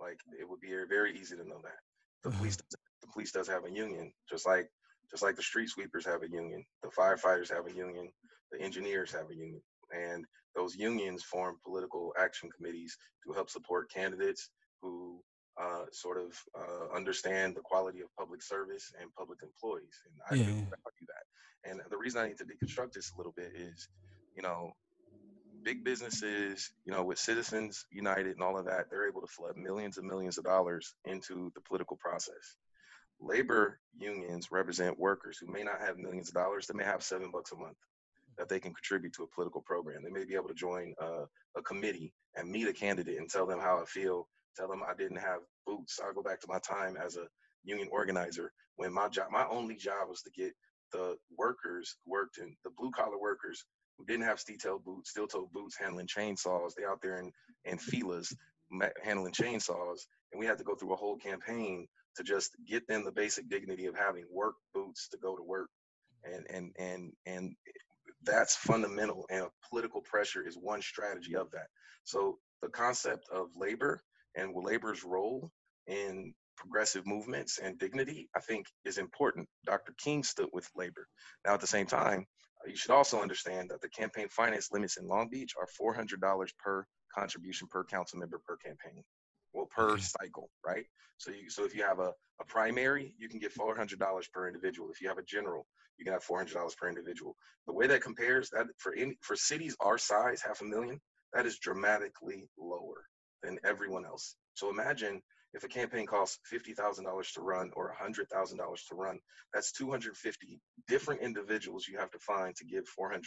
Like it would be very easy to know that the Uh-huh. police the police does have a union, just like just like the street sweepers have a union, the firefighters have a union, the engineers have a union, and those unions form political action committees to help support candidates who uh, sort of uh, understand the quality of public service and public employees. And I Yeah, do value that. And the reason I need to deconstruct this a little bit is, you know, big businesses, you know, with Citizens United and all of that, they're able to flood millions and millions of dollars into the political process. Labor unions represent workers who may not have millions of dollars, they may have seven bucks a month that they can contribute to a political program. They may be able to join a, a committee and meet a candidate and tell them how I feel, tell them I didn't have boots. I'll go back to my time as a union organizer when my job, my only job was to get the workers who worked in the blue collar workers who didn't have steel boots, steel toe boots, handling chainsaws. They out there in, in filas handling chainsaws. And we had to go through a whole campaign to just get them the basic dignity of having work boots to go to work. And, and, and, and that's fundamental. And political pressure is one strategy of that. So the concept of labor and labor's role in progressive movements and dignity, I think is important. Dr. King stood with labor. Now, at the same time, uh, you should also understand that the campaign finance limits in Long Beach are $400 per contribution per council member per campaign. Well per cycle, right? So you so if you have a, a primary, you can get four hundred dollars per individual. If you have a general, you can have four hundred dollars per individual. The way that compares that for any for cities our size, half a million, that is dramatically lower than everyone else. So imagine if a campaign costs $50,000 to run or $100,000 to run, that's 250 different individuals you have to find to give $400.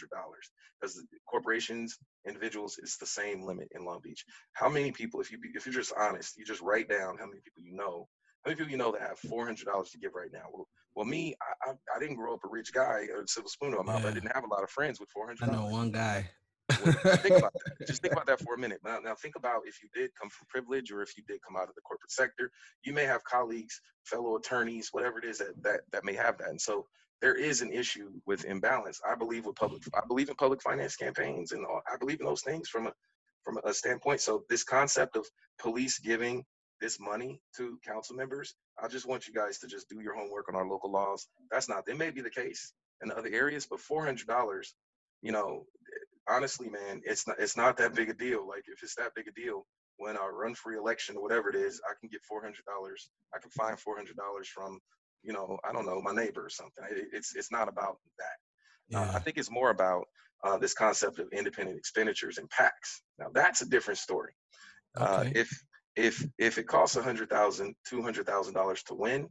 Because corporations, individuals, it's the same limit in Long Beach. How many people, if you if you're just honest, you just write down how many people you know. How many people you know that have $400 to give right now? Well, well, me, I, I, I didn't grow up a rich guy or silver spoon in my mouth. Yeah. I didn't have a lot of friends with $400. I know one guy think about that. Just think about that for a minute. Now, now, think about if you did come from privilege or if you did come out of the corporate sector. You may have colleagues, fellow attorneys, whatever it is that that, that may have that. And so there is an issue with imbalance. I believe with public, I believe in public finance campaigns, and I believe in those things from a from a standpoint. So this concept of police giving this money to council members, I just want you guys to just do your homework on our local laws. That's not. It may be the case in other areas, but four hundred dollars, you know, honestly, man, it's not it's not that big a deal. Like if it's that big a deal, when I run for election or whatever it is, I can get four hundred dollars. I can find four hundred dollars from, you know, I don't know, my neighbor or something. It, it's it's not about that. Yeah. Uh, I think it's more about uh, this concept of independent expenditures and PACs. Now that's a different story. Uh, okay. Uh, if if if it costs a hundred thousand, two hundred thousand dollars to win,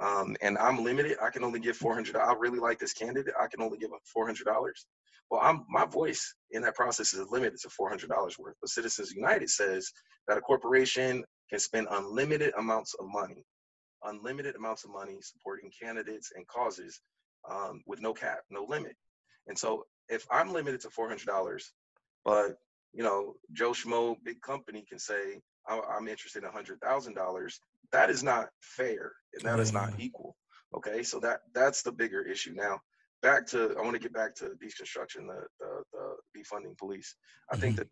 um, and I'm limited, I can only give four hundred. I really like this candidate. I can only give four hundred dollars. Well, I'm, my voice in that process is limited to $400 worth. But Citizens United says that a corporation can spend unlimited amounts of money, unlimited amounts of money supporting candidates and causes um, with no cap, no limit. And so if I'm limited to $400, but you know, Joe Schmo, big company can say, I'm interested in $100,000, that is not fair and that is not equal. Okay, so that that's the bigger issue. Now, back to I want to get back to deconstruction, the the, the defunding police. I mm-hmm. think that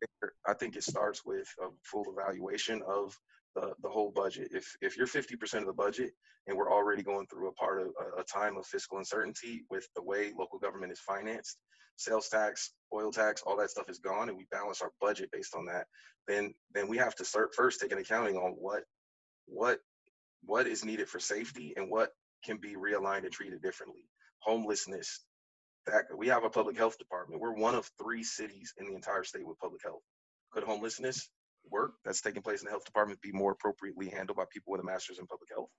I think it starts with a full evaluation of the, the whole budget. If if you're 50% of the budget and we're already going through a part of a, a time of fiscal uncertainty with the way local government is financed, sales tax, oil tax, all that stuff is gone, and we balance our budget based on that, then then we have to start first taking accounting on what what what is needed for safety and what can be realigned and treated differently homelessness. That we have a public health department. We're one of three cities in the entire state with public health. Could homelessness work that's taking place in the health department be more appropriately handled by people with a master's in public health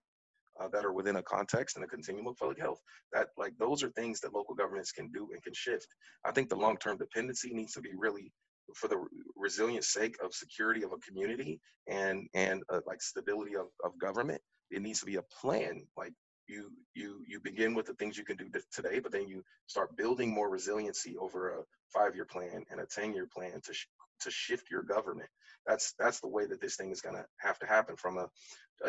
uh, that are within a context and a continuum of public health? That like those are things that local governments can do and can shift. I think the long-term dependency needs to be really for the resilient sake of security of a community and and uh, like stability of, of government it needs to be a plan like you you you begin with the things you can do today but then you start building more resiliency over a five year plan and a 10 year plan to sh- to shift your government. That's that's the way that this thing is going to have to happen from a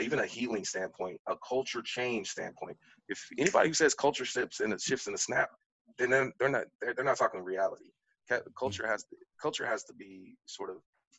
even a healing standpoint a culture change standpoint. If anybody who says culture shifts and it shifts in a snap then they're, not they're, they're not talking reality. Culture has to, culture has to be sort of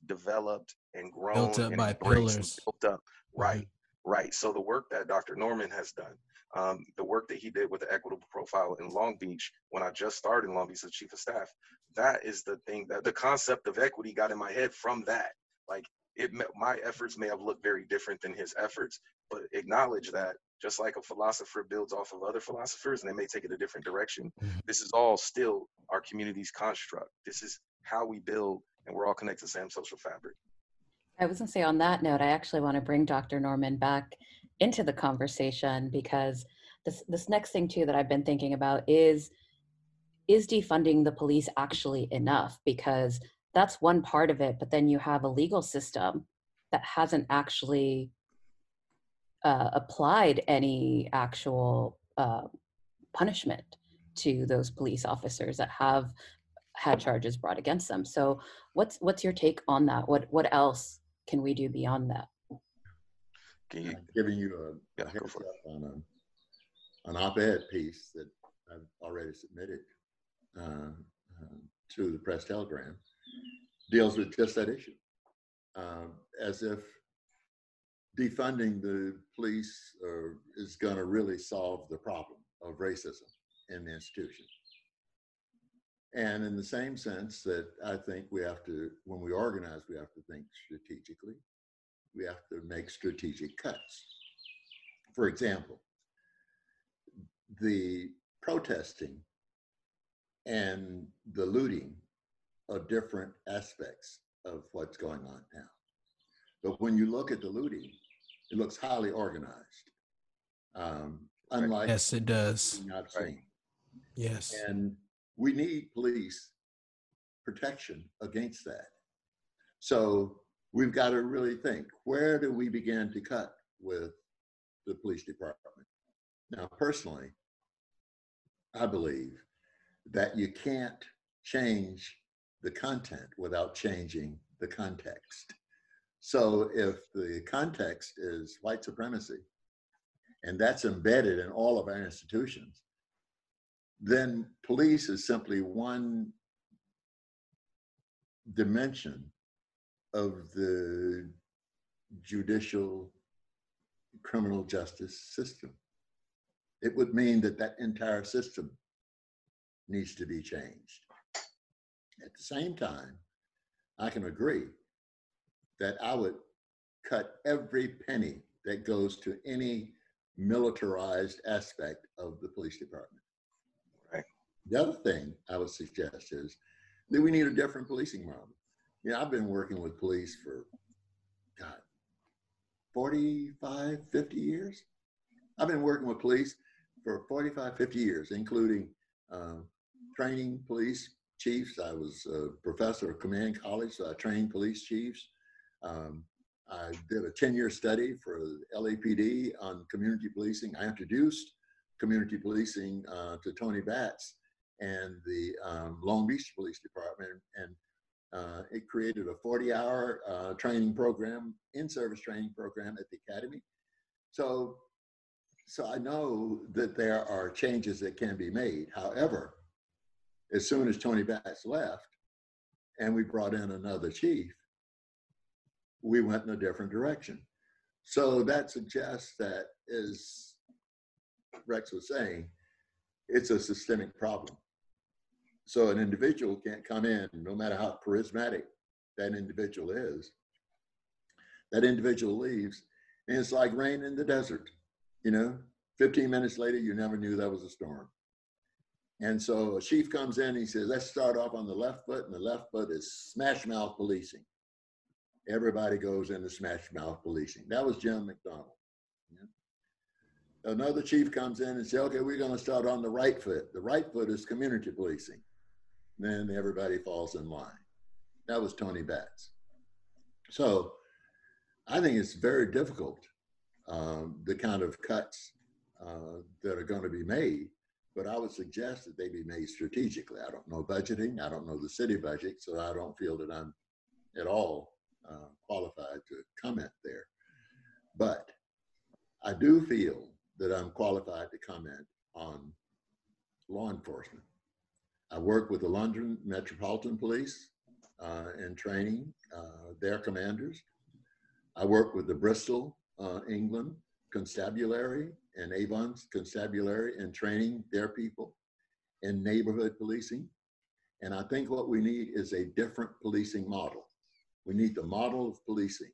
developed and grown built up by pillars. built up. Right right. So the work that dr norman has done um, the work that he did with the equitable profile in Long Beach when I just started in Long Beach as chief of staff. That is the thing that the concept of equity got in my head from that. Like it, my efforts may have looked very different than his efforts, but acknowledge that just like a philosopher builds off of other philosophers and they may take it a different direction, mm-hmm. this is all still our community's construct. This is how we build, and we're all connected to the same social fabric. I was going to say on that note, I actually want to bring Dr. Norman back into the conversation because this this next thing too that I've been thinking about is is defunding the police actually enough? Because that's one part of it but then you have a legal system that hasn't actually uh, applied any actual uh, punishment to those police officers that have had charges brought against them. So what's what's your take on that? What what else can we do beyond that? Can you, giving you a, yeah, a heads up on a, an op-ed piece that I've already submitted uh, uh, to the press telegram deals with just that issue, uh, as if defunding the police uh, is going to really solve the problem of racism in the institution. And in the same sense that I think we have to, when we organize, we have to think strategically we have to make strategic cuts. For example, the protesting and the looting are different aspects of what's going on now. But when you look at the looting, it looks highly organized. Um, unlike yes, it does. I've seen. Yes. And we need police protection against that. So we've got to really think where do we begin to cut with the police department? Now, personally, I believe that you can't change the content without changing the context. So if the context is white supremacy, and that's embedded in all of our institutions, then police is simply one dimension of the judicial criminal justice system. It would mean that that entire system needs to be changed. At the same time, I can agree that I would cut every penny that goes to any militarized aspect of the police department. Right. The other thing I would suggest is that we need a different policing model. You know, I've been working with police for, God, 45, 50 years. I've been working with police for 45, 50 years, including uh, training police chiefs. I was a professor of command college, so I trained police chiefs. Um, I did a 10 year study for LAPD on community policing. I introduced community policing uh, to Tony Batts and the um, Long Beach Police Department, and uh, it created a 40 hour uh, training program, in service training program at the Academy. So, so I know that there are changes that can be made. However, as soon as Tony Batts left and we brought in another chief, we went in a different direction. So that suggests that, as Rex was saying, it's a systemic problem. So an individual can't come in, no matter how charismatic that individual is, that individual leaves, and it's like rain in the desert. You know, 15 minutes later, you never knew that was a storm. And so a chief comes in, he says, let's start off on the left foot, and the left foot is smash mouth policing everybody goes into smash mouth policing. That was Jim McDonnell. Yeah. Another chief comes in and says, okay, we're going to start on the right foot. The right foot is community policing. Then everybody falls in line. That was Tony Batts. So I think it's very difficult, um, the kind of cuts uh, that are going to be made. But I would suggest that they be made strategically. I don't know budgeting. I don't know the city budget, so I don't feel that I'm at all uh, qualified to comment there. But I do feel that I'm qualified to comment on law enforcement. I work with the London Metropolitan Police uh, in training uh, their commanders. I work with the Bristol, uh, England Constabulary and Avon's Constabulary in training their people in neighborhood policing. And I think what we need is a different policing model. We need the model of policing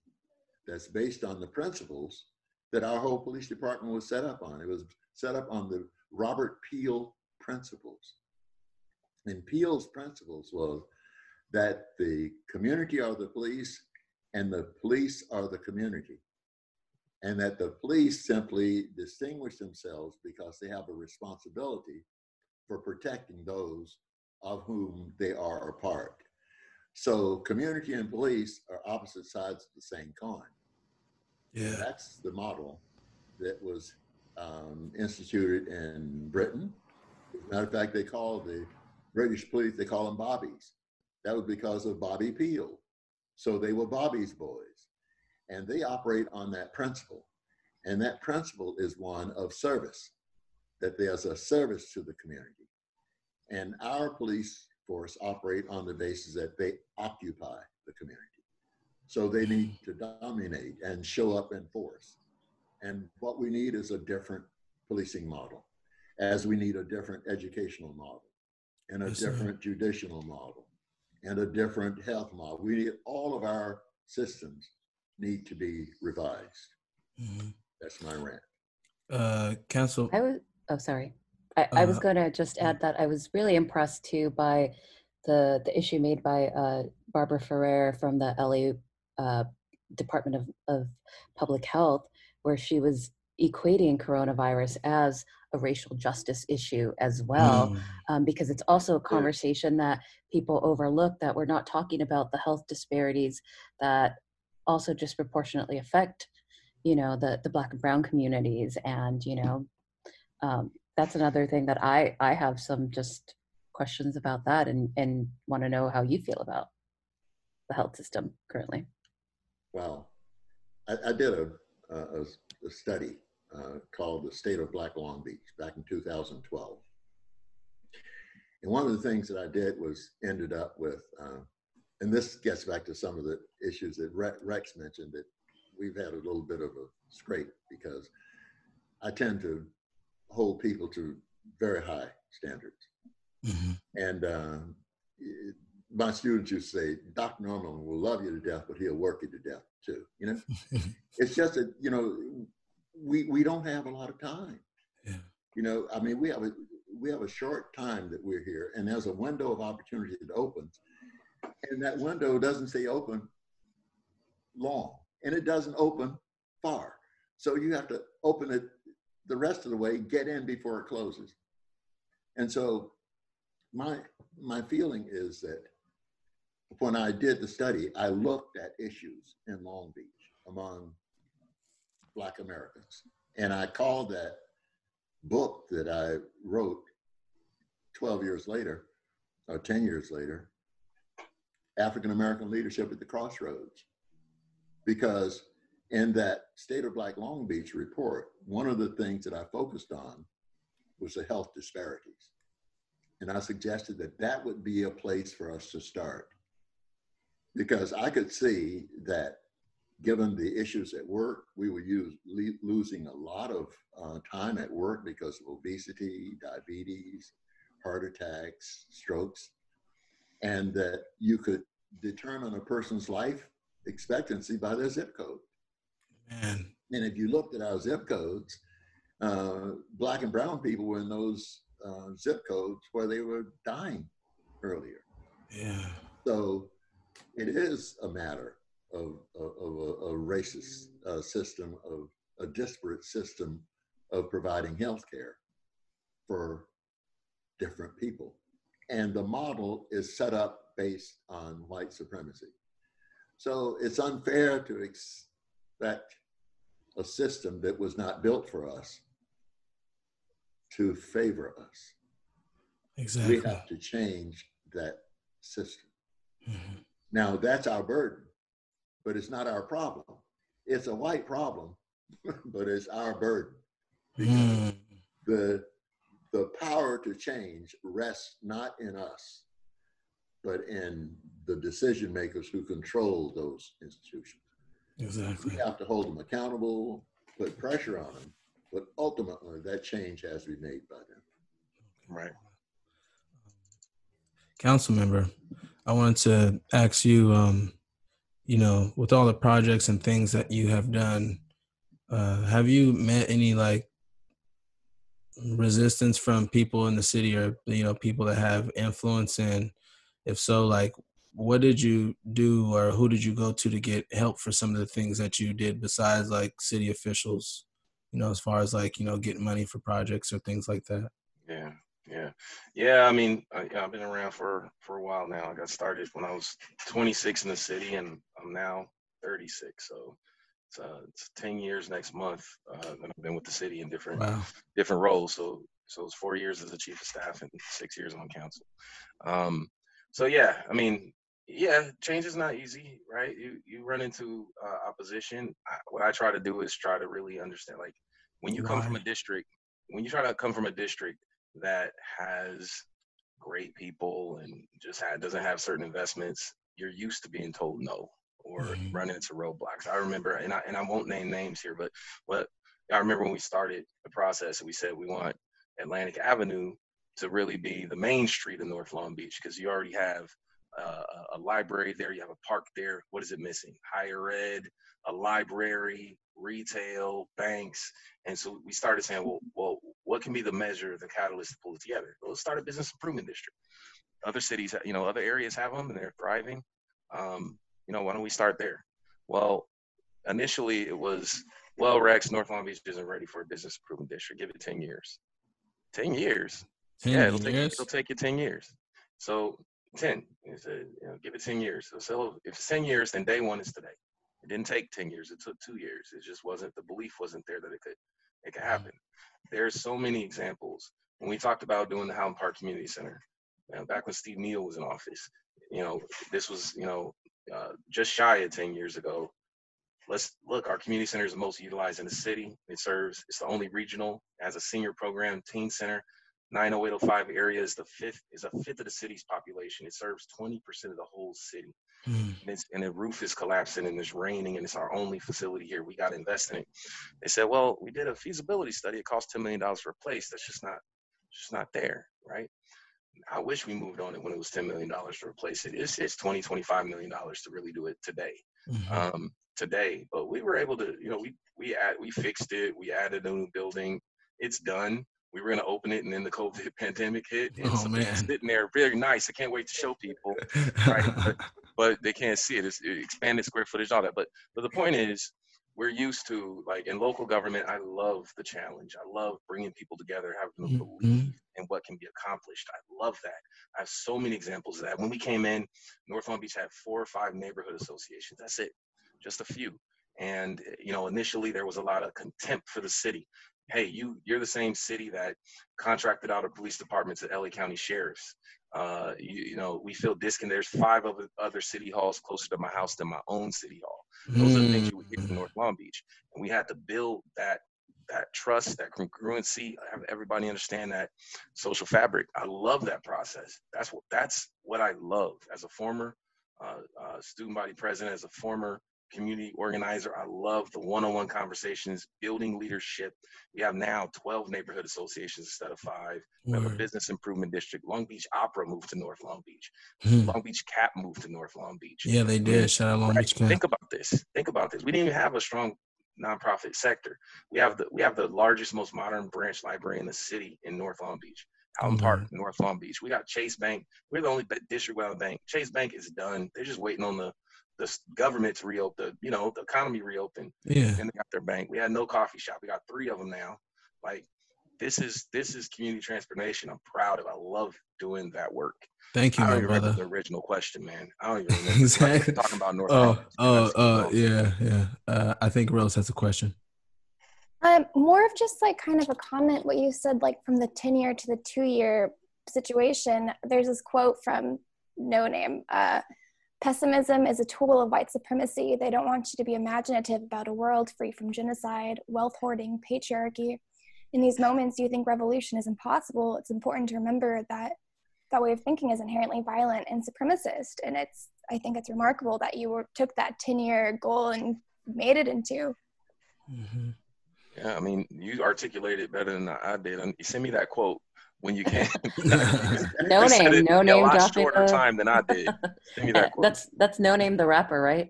that's based on the principles that our whole police department was set up on. It was set up on the Robert Peel principles. And Peel's principles was that the community are the police and the police are the community. And that the police simply distinguish themselves because they have a responsibility for protecting those of whom they are a part. So community and police are opposite sides of the same coin. Yeah. That's the model that was um, instituted in Britain. As a matter of fact, they call the British police, they call them bobbies. That was because of Bobby Peel. So they were Bobby's boys. And they operate on that principle. And that principle is one of service, that there's a service to the community. And our police force operate on the basis that they occupy the community. So they need mm. to dominate and show up in force. And what we need is a different policing model, as we need a different educational model, and a yes, different sir. judicial model, and a different health model. We need all of our systems need to be revised. Mhm. That's my rant. Uh, Council. I was, oh, sorry. I, I was Uh, going to just add that I was really impressed too by the, the issue made by uh, Barbara Ferrer from the LA uh, Department of, of Public Health, where she was equating coronavirus as a racial justice issue as well, Mm, um, because it's also a conversation that people overlook that we're not talking about the health disparities that also disproportionately affect you know the the black and brown communities and you know um, that's another thing that i i have some just questions about that and and want to know how you feel about the health system currently Wow. I, I did a, a, a study uh, called The State of Black Long Beach back in 2012. And one of the things that I did was ended up with, uh, and this gets back to some of the issues that Rex mentioned that we've had a little bit of a scrape because I tend to hold people to very high standards. mhm. And it- my students used to say, Dr. Norman will love you to death, but he'll work you to death too. You know, it's just that, you know, we, we don't have a lot of time. Yeah. You know, I mean, we have a, we have a short time that we're here and there's a window of opportunity that opens and that window doesn't stay open long and it doesn't open far. So you have to open it the rest of the way, get in before it closes. And so my my feeling is that when I did the study, I looked at issues in Long Beach among Black Americans. And I called that book that I wrote 12 years later, or 10 years later, African American Leadership at the Crossroads. Because in that State of Black Long Beach report, one of the things that I focused on was the health disparities. And I suggested that that would be a place for us to start. Because I could see that given the issues at work, we were use, le- losing a lot of uh, time at work because of obesity, diabetes, heart attacks, strokes, and that you could determine a person's life expectancy by their zip code. Man. And if you looked at our zip codes, uh, black and brown people were in those uh, zip codes where they were dying earlier. Yeah. So it is a matter of, of, of a, a racist uh, system, of a disparate system of providing health care for different people. And the model is set up based on white supremacy. So it's unfair to expect a system that was not built for us to favor us. Exactly. We have to change that system. Mhm. Now, that's our burden, but it's not our problem. It's a white problem, but it's our burden. Mm. The, the power to change rests not in us, but in the decision makers who control those institutions. Exactly. We have to hold them accountable, put pressure on them, but ultimately that change has to be made by them. Right. council member, I wanted to ask you, um, you know, with all the projects and things that you have done, uh, have you met any like resistance from people in the city or you know people that have influence? And if so, like, what did you do or who did you go to to get help for some of the things that you did besides like city officials? You know, as far as like you know getting money for projects or things like that. Yeah, yeah, yeah. I mean, I, I've been around for for a while now. I got started when I was 26 in the city, and I'm now 36. So it's, uh, it's 10 years next month uh, that I've been with the city in different Wow. different roles. So so it's four years as the chief of staff and six years on council. Um, so yeah, I mean, yeah, change is not easy, right? You you run into uh, opposition. I, what I try to do is try to really understand, like when you come from a district, when you try to come from a district that has great people and just had, doesn't have certain investments, you're used to being told no or Mhm. running into roadblocks. I remember, and I and I won't name names here, but what I remember when we started the process, we said we want Atlantic Avenue to really be the main street of North Long Beach because you already have uh, a library there, you have a park there. What is it missing? Higher ed, a library, retail, banks. And so we started saying, well, well, what can be the measure, the catalyst to pull it together? Well, let's start a business improvement district. Other cities, you know, other areas have them and they're thriving. Um, you know, why don't we start there? Well, initially it was, well, Rex, North Long Beach isn't ready for a business improvement district. Give it 10 years. 10 years. 10 yeah, it'll take, it'll take you 10 years. So 10, it's a, you know, give it 10 years. So, so if it's 10 years, then day one is today. It didn't take 10 years. It took two years. It just wasn't, the belief wasn't there that it could, it could happen. There's so many examples. When we talked about doing the Houghton Park Community Center, you know, back when Steve Neal was in office, you know, this was, you know, uh, just shy of 10 years ago. Let's look, our community center is the most utilized in the city. It serves, it's the only regional, as a senior program, teen center. 90805 area is the fifth, is a fifth of the city's population. It serves 20% of the whole city. Mm. And, it's, and the roof is collapsing and it's raining and it's our only facility here. We got to invest in it. They said, well, we did a feasibility study. It cost $10 million to replace. That's just not, just not there, right? I wish we moved on it when it was $10 million to replace it. It's, it's 20, $25 million to really do it today. Mhm. Um, today, but we were able to, you know, we, we add, we fixed it. We added a new building. It's done. We were going to open it and then the COVID pandemic hit. And Oh, so it's man. sitting there very nice. I can't wait to show people right? But, but they can't see it. It's it expanded square footage, all that. But but the point is, we're used to like in local government. I love the challenge. I love bringing people together, having them Mhm. believe in what can be accomplished. I love that. I have so many examples of that. When we came in, North Long Beach had four or five neighborhood associations. That's it, just a few. And you know, initially there was a lot of contempt for the city. Hey, you you're the same city that contracted out a police department to LA County sheriffs uh, you, you know, we feel disconnected. There's five other, other city halls closer to my house than my own city hall. Those are the things you would hear Mm. from North Long Beach. And we had to build that that trust, that congruency, have everybody understand that social fabric. I love that process. That's what that's what I love as a former uh, uh, student body president, as a former community organizer. I love the one-on-one conversations, building leadership. We have now 12 neighborhood associations instead of five. We have a business improvement district. Long Beach Opera moved to North Long Beach. Mhm. Long Beach Cap moved to North Long Beach. Yeah, they did. Shout out Long Right. Beach Camp. Think about this. Think about this. We didn't even have a strong nonprofit sector. We have the we have the largest, most modern branch library in the city in North Long Beach. Houghton Park, Mhm. North Long Beach. We got Chase Bank. We're the only district without a bank. Chase Bank is done. They're just waiting on the the government's government to reopen. The, you know, the economy reopen, Yeah. and they got their bank. We had no coffee shop. We got three of them now. Like this is this is community transformation. I'm proud of. I love doing that work. Thank you, I don't even brother. the original question, man. I don't even remember. Exactly. Talking about North Oh, oh, oh, yeah, yeah. Uh, I think Rose has a question. Um, more of just like kind of a comment what you said, like from the 10 year to the two year situation. There's this quote from Noname uh, Pessimism is a tool of white supremacy. They don't want you to be imaginative about a world free from genocide, wealth hoarding, patriarchy. In these moments, you think revolution is impossible. It's important to remember that that way of thinking is inherently violent and supremacist. And it's, I think it's remarkable that you were, took that 10 year goal and made it into. Mhm. Yeah, I mean, you articulated it better than I did. And you send me that quote when you can. No name, no in a name lot dropping shorter a- time than I did. Send me that quote. That's that's no name the rapper, right?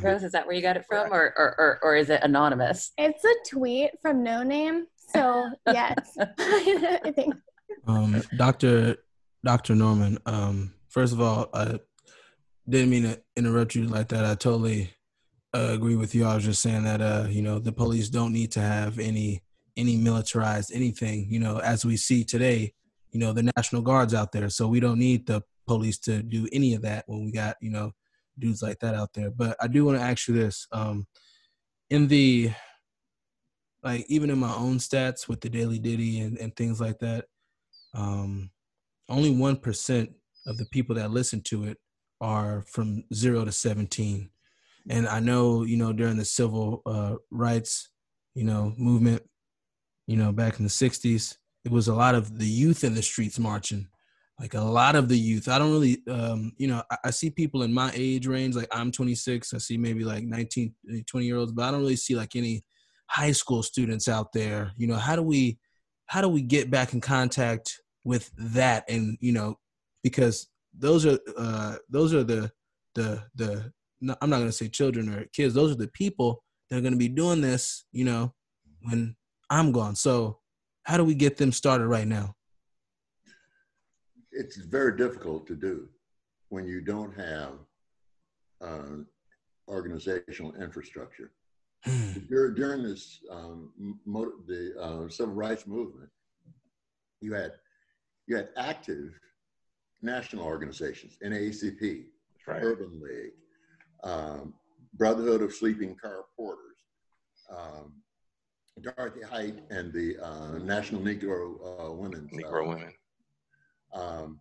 Rose, is that where you got it from, or or or, or is it anonymous? It's a tweet from Noname. So, yes, I think. Um, Doctor Doctor Norman. Um, first of all, I didn't mean to interrupt you like that. I totally uh, agree with you. I was just saying that uh, you know the police don't need to have any any militarized anything. You know, as we see today, you know the National Guards out there, so we don't need the police to do any of that when we got you know dudes like that out there. But I do want to ask you this: um, in the like even in my own stats with the Daily Diddi and, and things like that, um, only one percent of the people that listen to it are from zero to seventeen. And I know, you know, during the civil uh, rights, you know, movement, you know, back in the '60s, it was a lot of the youth in the streets marching. Like a lot of the youth. I don't really, um, you know, I, I see people in my age range. Like I'm 26. I see maybe like 19, 20 year olds, but I don't really see like any high school students out there. You know, how do we, how do we get back in contact with that? And you know, because those are uh, those are the the the. No, I'm not going to say children or kids. Those are the people that are going to be doing this. You know, when I'm gone. So, how do we get them started right now? It's very difficult to do when you don't have uh, organizational infrastructure. Dur- During this, um, mo- the uh, civil rights movement, you had you had active national organizations, NAACP, right. Urban League, um, Brotherhood of Sleeping Car Porters, um, Dorothy Height, and the uh, National Negro uh, Women's Negro uh, women. um,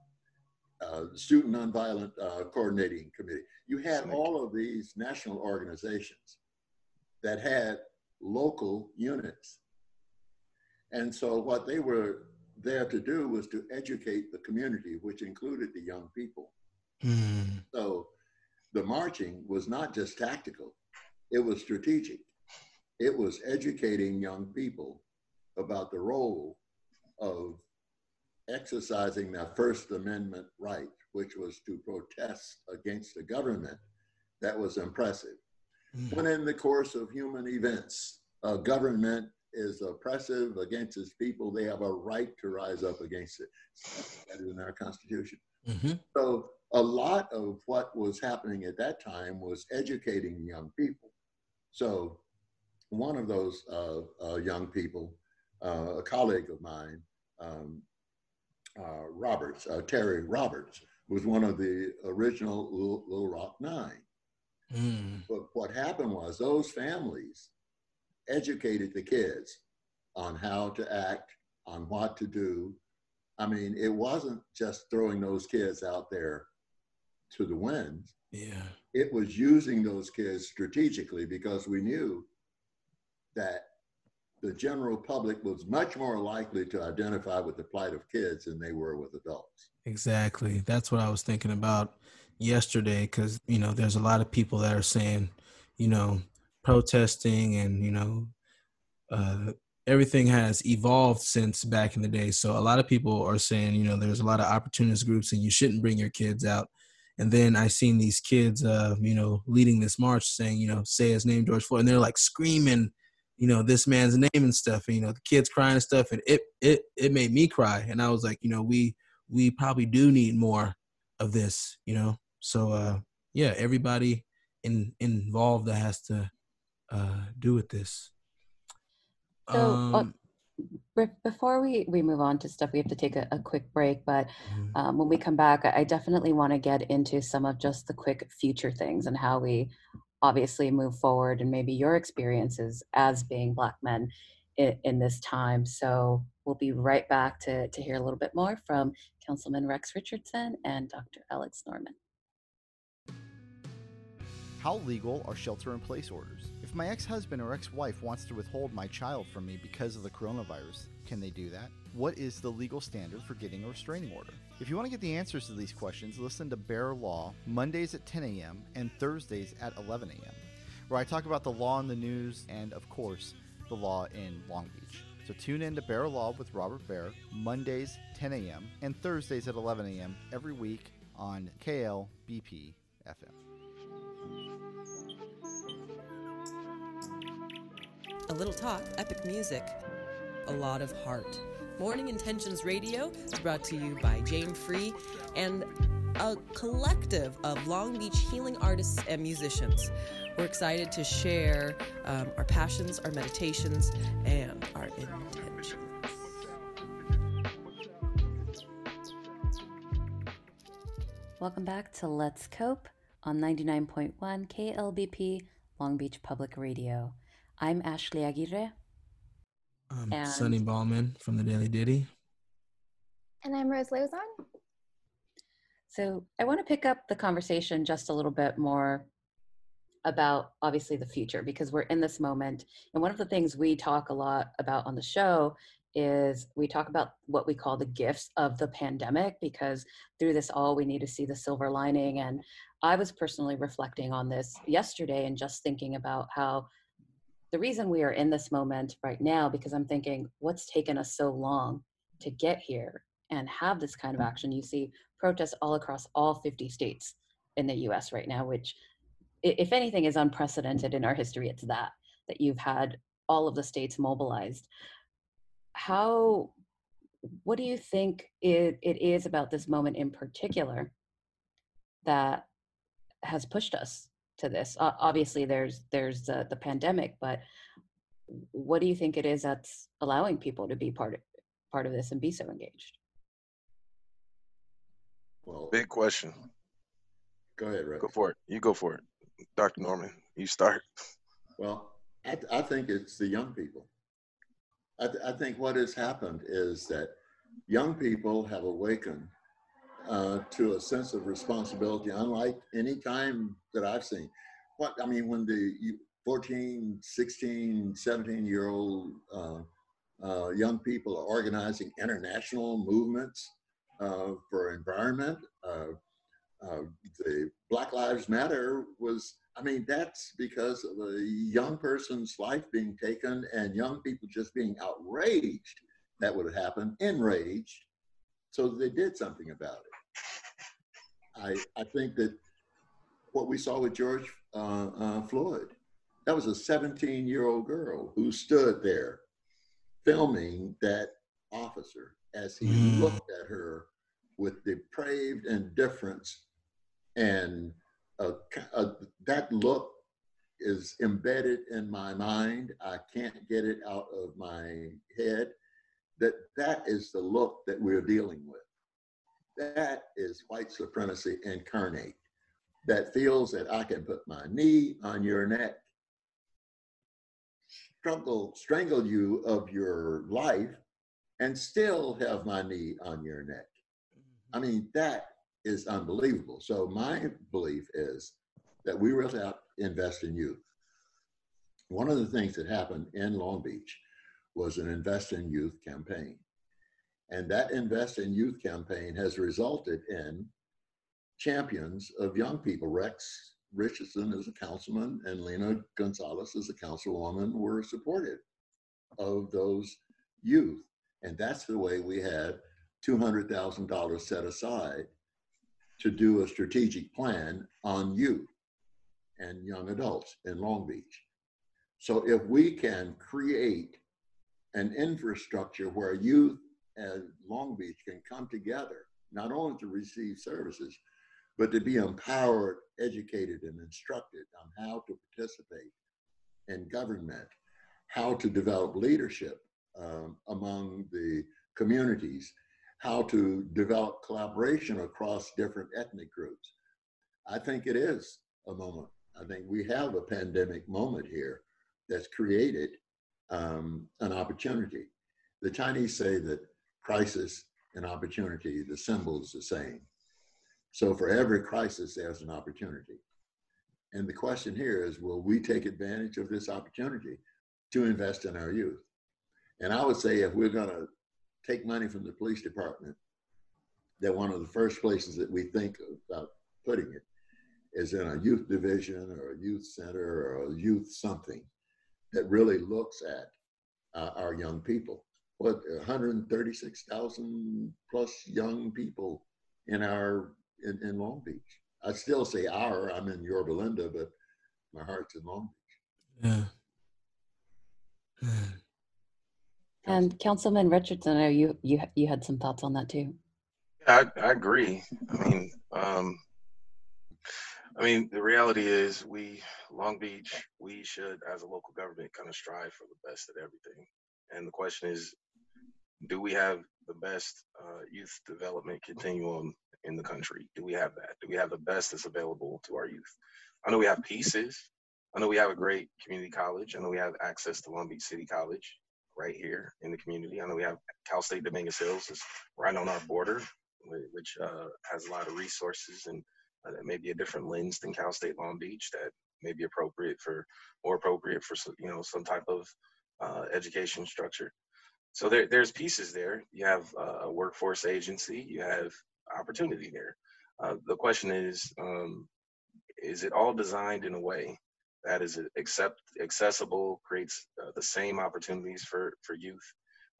uh, Student Nonviolent uh, Coordinating Committee. You had all of these national organizations that had local units. And so what they were there to do was to educate the community, which included the young people. Hmm. So the marching was not just tactical, it was strategic. It was educating young people about the role of exercising their First Amendment right, which was to protest against the government that was oppressive. Hmm. When in the course of human events, a government is oppressive against its people, they have a right to rise up against it. That is in our Constitution. Mhm. So a lot of what was happening at that time was educating young people. So one of those uh, uh, young people, uh, a colleague of mine, um, uh, Roberts, uh, Terry Roberts, was one of the original Little, Little Rock Nine. Hmm. But what happened was those families educated the kids on how to act, on what to do. I mean, it wasn't just throwing those kids out there to the winds. Yeah. It was using those kids strategically because we knew that the general public was much more likely to identify with the plight of kids than they were with adults. Exactly. That's what I was thinking about yesterday because, you know, there's a lot of people that are saying, you know, protesting and, you know, uh, everything has evolved since back in the day. So a lot of people are saying, you know, there's a lot of opportunist groups and you shouldn't bring your kids out. And then I seen these kids, uh, you know, leading this march saying, you know, say his name, George Floyd, and they're like screaming, you know, this man's name and stuff. And, you know, the kids crying and stuff, and it it it made me cry. And I was like, you know, we we probably do need more of this, you know. So uh, yeah, everybody in, involved that has to uh, do with this. So, uh, Um, Be- Before we, we move on to stuff, we have to take a, a quick break. But mhm. um, when we come back, I definitely want to get into some of just the quick future things and how we obviously move forward and maybe your experiences as being Black men in, in this time. So we'll be right back to, to hear a little bit more from Councilman Rex Richardson and Dr. Alex Norman. How legal are shelter in place orders? If my ex husband or ex wife wants to withhold my child from me because of the coronavirus, can they do that? What is the legal standard for getting a restraining order? If you want to get the answers to these questions, listen to Bear Law Mondays at 10 a.m. and Thursdays at 11 a.m., where I talk about the law in the news and, of course, the law in Long Beach. So tune in to Bear Law with Robert Bear Mondays 10 a.m. and Thursdays at 11 a.m. every week on KLBP FM. A little talk, epic music, a lot of heart. Morning Intentions Radio is brought to you by Jane Free and a collective of Long Beach healing artists and musicians. We're excited to share um, our passions, our meditations, and our intentions. Welcome back to Let's Cope on 99.1 KLBP Long Beach Public Radio. I'm Ashley Aguirre. Um, I'm and- Sonny Ballman from the Daily Diddi. And I'm Rose Lozon. So I want to pick up the conversation just a little bit more about obviously the future because we're in this moment. And one of the things we talk a lot about on the show is we talk about what we call the gifts of the pandemic because through this all we need to see the silver lining. And I was personally reflecting on this yesterday and just thinking about how the reason we are in this moment right now because I'm thinking what's taken us so long to get here and have this kind of mm-hmm. action. You see protests all across all 50 states in the US right now, which, if anything, is unprecedented in our history. It's that, that you've had all of the states mobilized. How, what do you think it, it is about this moment in particular that has pushed us to this? Uh, obviously, there's there's the, the pandemic, but what do you think it is that's allowing people to be part of part of this and be so engaged? Well, big question. Go ahead, Rick. Go for it. You go for it, Dr. Norman. You start. Well, I, th- I think it's the young people. I, th- I, think what has happened is that young people have awakened uh, to a sense of responsibility, unlike any time that I've seen. What I mean, when the 14, 16, 17 year old uh, uh, young people are organizing international movements uh, for environment. Uh, the Black Lives Matter was, I mean, that's because of a young person's life being taken and young people just being outraged that would have happened, enraged. So they did something about it. I, I think that what we saw with George uh, uh, Floyd, that was a 17 year old girl who stood there filming that officer as he mm. looked at her with depraved indifference and uh, that look is embedded in my mind i can't get it out of my head that that is the look that we're dealing with that is white supremacy incarnate that feels that i can put my knee on your neck struggle strangle you of your life and still have my knee on your neck mm-hmm. I mean, that is unbelievable. So my belief is that we really have to invest in youth. One of the things that happened in Long Beach was an Invest in Youth campaign. And that Invest in Youth campaign has resulted in champions of young people. Rex Richardson as a councilman and Lena Gonzalez as a councilwoman were supportive of those youth. And that's the way we had $200,000 set aside to do a strategic plan on youth and young adults in Long Beach. So if we can create an infrastructure where youth and Long Beach can come together, not only to receive services, but to be empowered, educated, and instructed on how to participate in government, how to develop leadership um, among the communities, how to develop collaboration across different ethnic groups. I think it is a moment. I think we have a pandemic moment here that's created um, an opportunity. The Chinese say that crisis and opportunity, the symbol is the same. So for every crisis, there's an opportunity. And the question here is, will we take advantage of this opportunity to invest in our youth? And I would say if we're going to take money from the police department, that one of the first places that we think about putting it is in a youth division or a youth center or a youth something that really looks at uh, our young people. What 136,000 plus young people in our in, in Long Beach. I still say our. I'm in Yorba Linda, but my heart's in Long Beach. Yeah. And Councilman Richardson, I know you you you had some thoughts on that too. I, I agree. I mean, um, I mean, the reality is, we Long Beach, we should, as a local government, kind of strive for the best at everything. And the question is, do we have the best uh, youth development continuum in the country? Do we have that? Do we have the best that's available to our youth? I know we have pieces. I know we have a great community college. I know we have access to Long Beach City College right here in the community. I know we have Cal State Dominguez Hills is right on our border, which uh, has a lot of resources and uh, that may be a different lens than Cal State Long Beach that may be appropriate for more appropriate for you know some type of uh, education structure. So there, there's pieces there. You have uh, a workforce agency. You have opportunity there. Uh, the question is, um, is it all designed in a way that is accept, accessible, creates uh, the same opportunities for, for youth.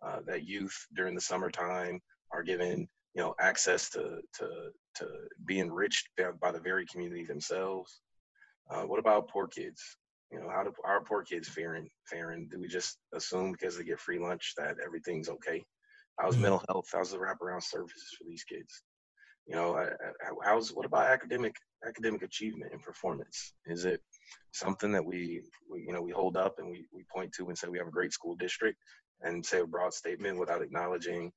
Uh, that youth during the summertime are given, you know, access to to to be enriched by the very community themselves. Uh, what about poor kids? You know, how do our poor kids faring? Faring? Do we just assume because they get free lunch that everything's okay? How's mm-hmm. mental health? How's the wraparound services for these kids? You know, how's what about academic academic achievement and performance? Is it something that we, we you know we hold up and we, we point to and say we have a great school district and say a broad statement without acknowledging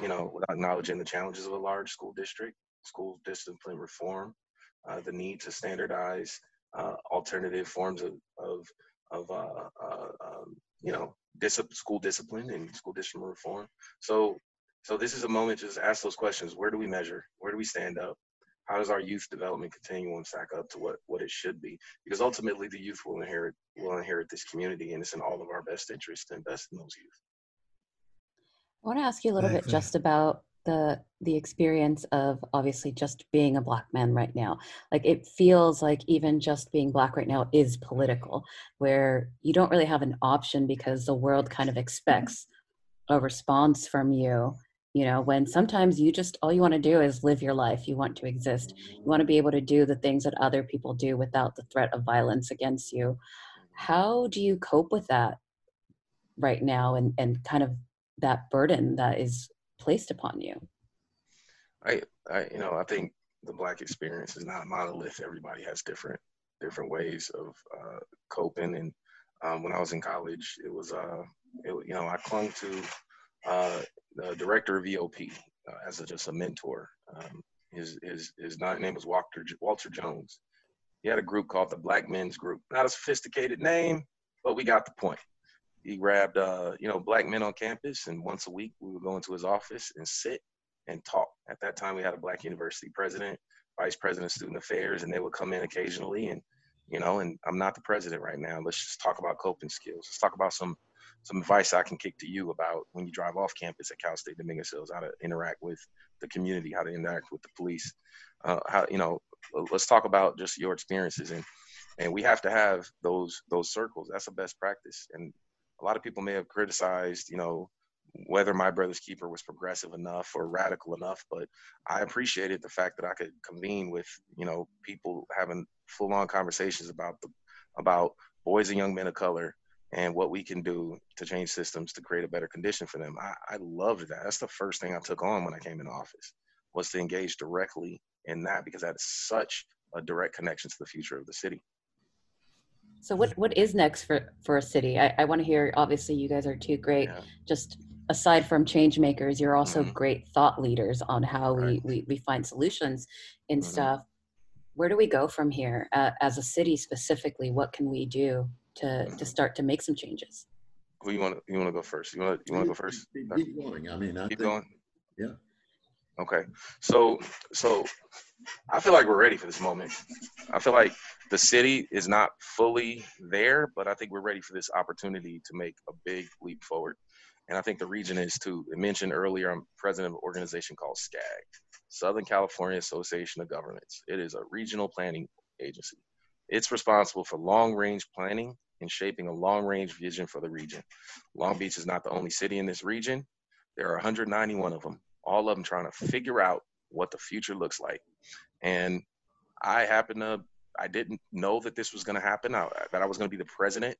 you know without acknowledging the challenges of a large school district school discipline reform uh, the need to standardize uh, alternative forms of of, of uh, uh um, you know dis- school discipline and school discipline reform. So so this is a moment to just ask those questions. Where do we measure? Where do we stand up? How does our youth development continuum stack up to what what it should be? Because ultimately the youth will inherit will inherit this community and it's in all of our best interest to invest in those youth. I want to ask you a little bit just about the the experience of obviously just being a black man right now. Like it feels like even just being black right now is political where you don't really have an option because the world kind of mm-hmm. expects a response from you you know when sometimes you just all you want to do is live your life. You want to exist. You want to be able to do the things that other people do without the threat of violence against you. How do you cope with that right now and and kind of that burden that is placed upon you i i you know i think the black experience is not a monolith everybody has different different ways of uh, coping and um, when i was in college it was uh it, you know i clung to uh, the director of EOP uh, as a, just a mentor. Um, his, his, his name was Walter, Walter Jones. He had a group called the Black Men's Group. Not a sophisticated name, but we got the point. He grabbed, uh, you know, black men on campus, and once a week we would go into his office and sit and talk. At that time, we had a black university president, vice president of student affairs, and they would come in occasionally. And you know, and I'm not the president right now. Let's just talk about coping skills. Let's talk about some some advice I can kick to you about when you drive off campus at Cal State Dominguez Hills, how to interact with the community, how to interact with the police. Uh, how you know, let's talk about just your experiences and and we have to have those those circles. That's a best practice. And a lot of people may have criticized, you know, whether my brother's keeper was progressive enough or radical enough, but I appreciated the fact that I could convene with, you know, people having full on conversations about the about boys and young men of color and what we can do to change systems to create a better condition for them. I, I loved that. That's the first thing I took on when I came in office was to engage directly in that because that is such a direct connection to the future of the city. So what what is next for for a city? I, I want to hear. Obviously, you guys are two great. Yeah. Just aside from change makers, you're also mm-hmm. great thought leaders on how right. we, we we find solutions and mm-hmm. stuff. Where do we go from here uh, as a city specifically? What can we do to to start to make some changes. Who you want to you want to go first? You want to you want to go first? Keep, keep going. I mean, I keep think, going. Yeah. Okay. So so I feel like we're ready for this moment. I feel like the city is not fully there, but I think we're ready for this opportunity to make a big leap forward. And I think the region is too. I mentioned earlier, I'm president of an organization called SCAG, Southern California Association of Governments. It is a regional planning agency. It's responsible for long range planning and shaping a long range vision for the region. Long Beach is not the only city in this region. There are 191 of them, all of them trying to figure out what the future looks like. And I happen to, I didn't know that this was going to happen, I, that I was going to be the president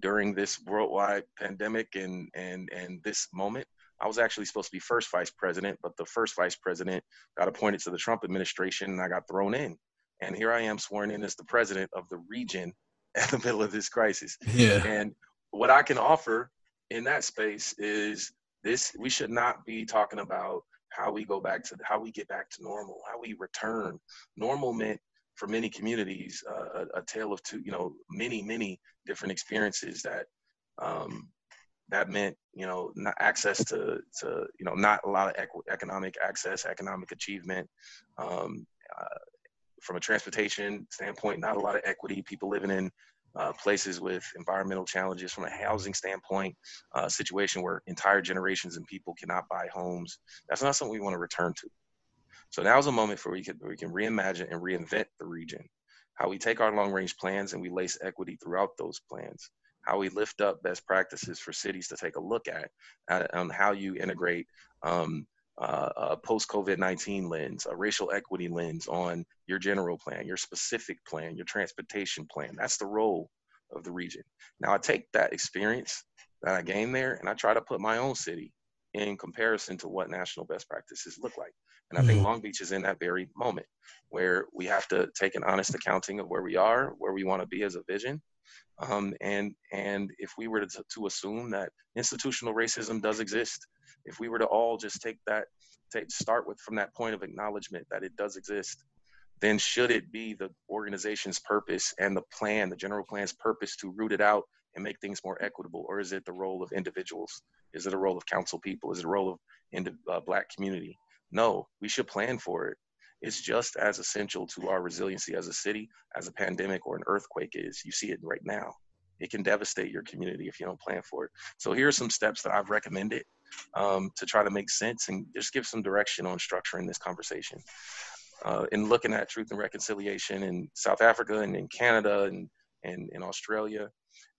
during this worldwide pandemic and, and, and this moment. I was actually supposed to be first vice president, but the first vice president got appointed to the Trump administration and I got thrown in and here I am sworn in as the president of the region at the middle of this crisis. Yeah. And what I can offer in that space is this: we should not be talking about how we go back to how we get back to normal, how we return. Normal meant for many communities uh, a, a, tale of two, you know, many many different experiences that. Um, that meant, you know, not access to, to, you know, not a lot of economic access, economic achievement, um, uh, from a transportation standpoint, not a lot of equity, people living in uh, places with environmental challenges from a housing standpoint, uh, a situation where entire generations and people cannot buy homes. That's not something we want to return to. So now is a moment for we can, we can reimagine and reinvent the region. How we take our long range plans and we lace equity throughout those plans. How we lift up best practices for cities to take a look at, on how you integrate um, uh, a post COVID 19 lens, a racial equity lens on your general plan, your specific plan, your transportation plan. That's the role of the region. Now, I take that experience that I gained there and I try to put my own city in comparison to what national best practices look like. And I think mm-hmm. Long Beach is in that very moment where we have to take an honest accounting of where we are, where we want to be as a vision. Um, and and if we were to, to assume that institutional racism does exist, if we were to all just take that, take start with from that point of acknowledgement that it does exist, then should it be the organization's purpose and the plan, the general plan's purpose to root it out and make things more equitable, or is it the role of individuals? Is it a role of council people? Is it a role of in the uh, black community? No, we should plan for it. It's just as essential to our resiliency as a city as a pandemic or an earthquake is. You see it right now. It can devastate your community if you don't plan for it. So here are some steps that I've recommended um, to try to make sense and just give some direction on structuring this conversation. Uh, in looking at truth and reconciliation in South Africa and in Canada and, and in Australia,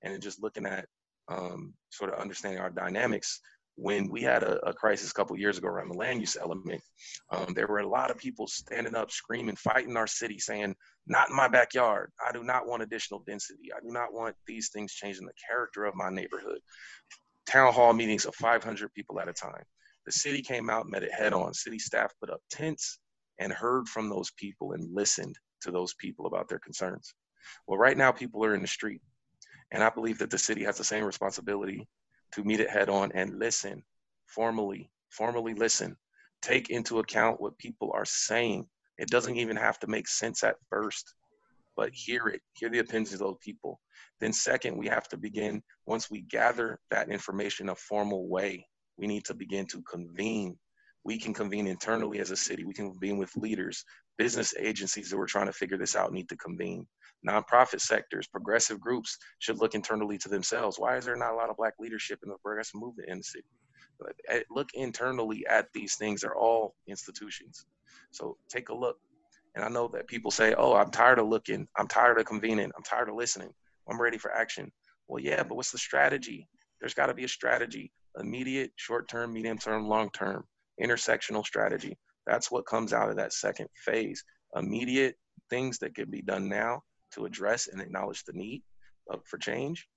and just looking at um, sort of understanding our dynamics, when we had a, a crisis a couple years ago around the land use element, um, there were a lot of people standing up, screaming, fighting our city, saying, "Not in my backyard. I do not want additional density. I do not want these things changing the character of my neighborhood." Town hall meetings of 500 people at a time. The city came out, met it head on. City staff put up tents and heard from those people and listened to those people about their concerns. Well, right now, people are in the street. And I believe that the city has the same responsibility to meet it head on and listen formally, formally listen, take into account what people are saying. It doesn't even have to make sense at first, but hear it, hear the opinions of those people. Then, second, we have to begin, once we gather that information in a formal way, we need to begin to convene. We can convene internally as a city, we can convene with leaders, business agencies that we're trying to figure this out need to convene nonprofit sectors, progressive groups should look internally to themselves. Why is there not a lot of black leadership in the progressive movement in the city? Eh, look internally at these things. They're all institutions. So take a look. And I know that people say, oh, I'm tired of looking. I'm tired of convening. I'm tired of listening. I'm ready for action. Well, yeah, but what's the strategy? There's got to be a strategy immediate, short term, medium term, long term, intersectional strategy. That's what comes out of that second phase. Immediate things that can be done now to address and acknowledge the need for change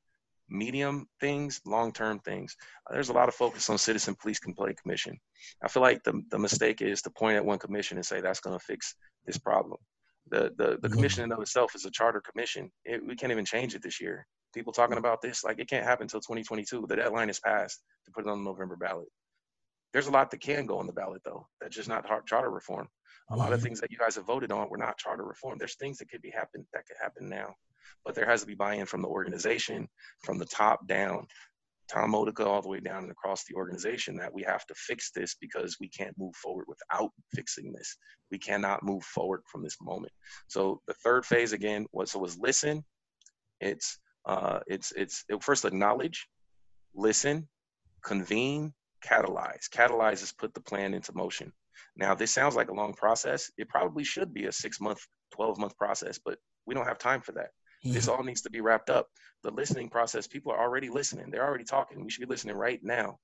medium things, long term things. Uh, there's a lot of focus on Citizen Police Complaint Commission. I feel like the, the mistake is to point at one commission and say that's going to fix this problem. The, the, the commission in of itself is a charter commission. It, we can't even change it this year. People talking about this, like it can't happen until 2022. The deadline is passed to put it on the November ballot. There's a lot that can go on the ballot, though. That's just not charter reform. A lot of mm-hmm. things that you guys have voted on were not charter reform. There's things that could be happen that could happen now, but there has to be buy-in from the organization, from the top down. Tom Modica all the way down and across the organization that we have to fix this because we can't move forward without fixing this. We cannot move forward from this moment. So the third phase again was so was listen. It's uh, it's it's it first acknowledge, listen, convene, catalyze. Catalyze is put the plan into motion. Now, this sounds like a long process. It probably should be a six month, 12 month process, but we don't have time for that. Yeah. This all needs to be wrapped up. The listening process, people are already listening. They're already talking. We should be listening right now.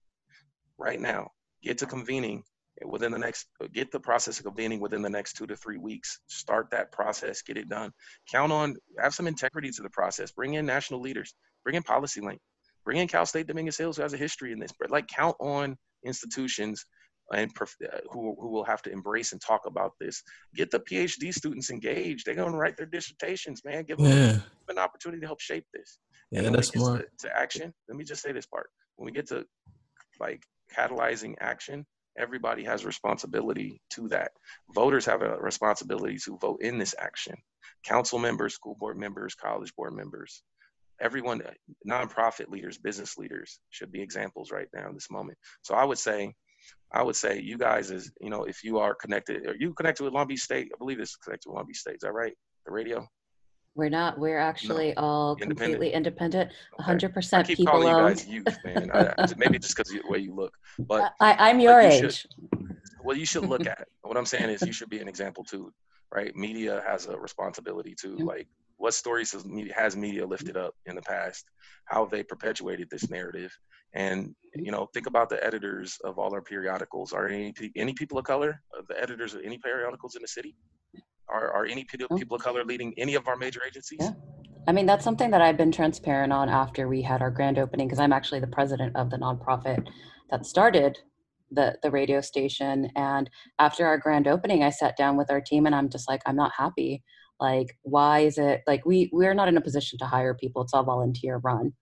Right now. Get to convening within the next, get the process of convening within the next two to three weeks. Start that process, get it done. Count on, have some integrity to the process. Bring in national leaders, bring in PolicyLink, bring in Cal State Dominguez Hills, who has a history in this, but like count on institutions and uh, who, who will have to embrace and talk about this. Get the PhD students engaged. They're going to write their dissertations, man. Give them yeah. an opportunity to help shape this. Yeah, and that's more to, to action. Let me just say this part: when we get to like catalyzing action, everybody has responsibility to that. Voters have a responsibility to vote in this action. Council members, school board members, college board members, everyone, uh, nonprofit leaders, business leaders should be examples right now in this moment. So I would say I would say you guys is, you know, if you are connected, are you connected with Long Beach State? I believe it's connected with Long Beach State. Is that right? The radio? We're not. We're actually no. all independent? completely independent, okay. 100% I keep people calling owned. you guys youth, man. I, maybe just because of the way you look. But I, am your age. should, well, you should look at. What I'm saying is, you should be an example too, right? Media has a responsibility to mm-hmm. like what stories has media, has media lifted up in the past? How have they perpetuated this narrative? And you know, think about the editors of all our periodicals. Are any any people of color uh, the editors of any periodicals in the city? Are are any people of color leading any of our major agencies? Yeah. I mean, that's something that I've been transparent on after we had our grand opening because I'm actually the president of the nonprofit that started the the radio station and after our grand opening I sat down with our team and I'm just like I'm not happy like why is it like we we're not in a position to hire people it's all volunteer run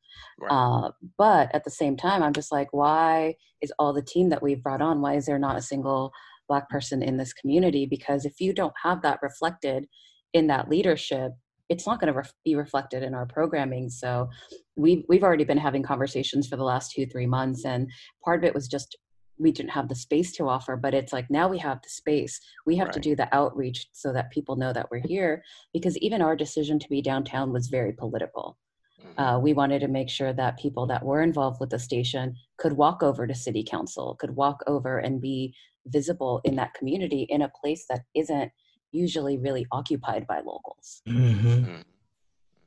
right. uh, but at the same time i'm just like why is all the team that we've brought on why is there not a single black person in this community because if you don't have that reflected in that leadership it's not going to ref- be reflected in our programming so we've, we've already been having conversations for the last two three months and part of it was just we didn't have the space to offer but it's like now we have the space we have right. to do the outreach so that people know that we're here because even our decision to be downtown was very political mm-hmm. uh, we wanted to make sure that people that were involved with the station could walk over to city council could walk over and be visible in that community in a place that isn't usually really occupied by locals mm-hmm. mm-hmm.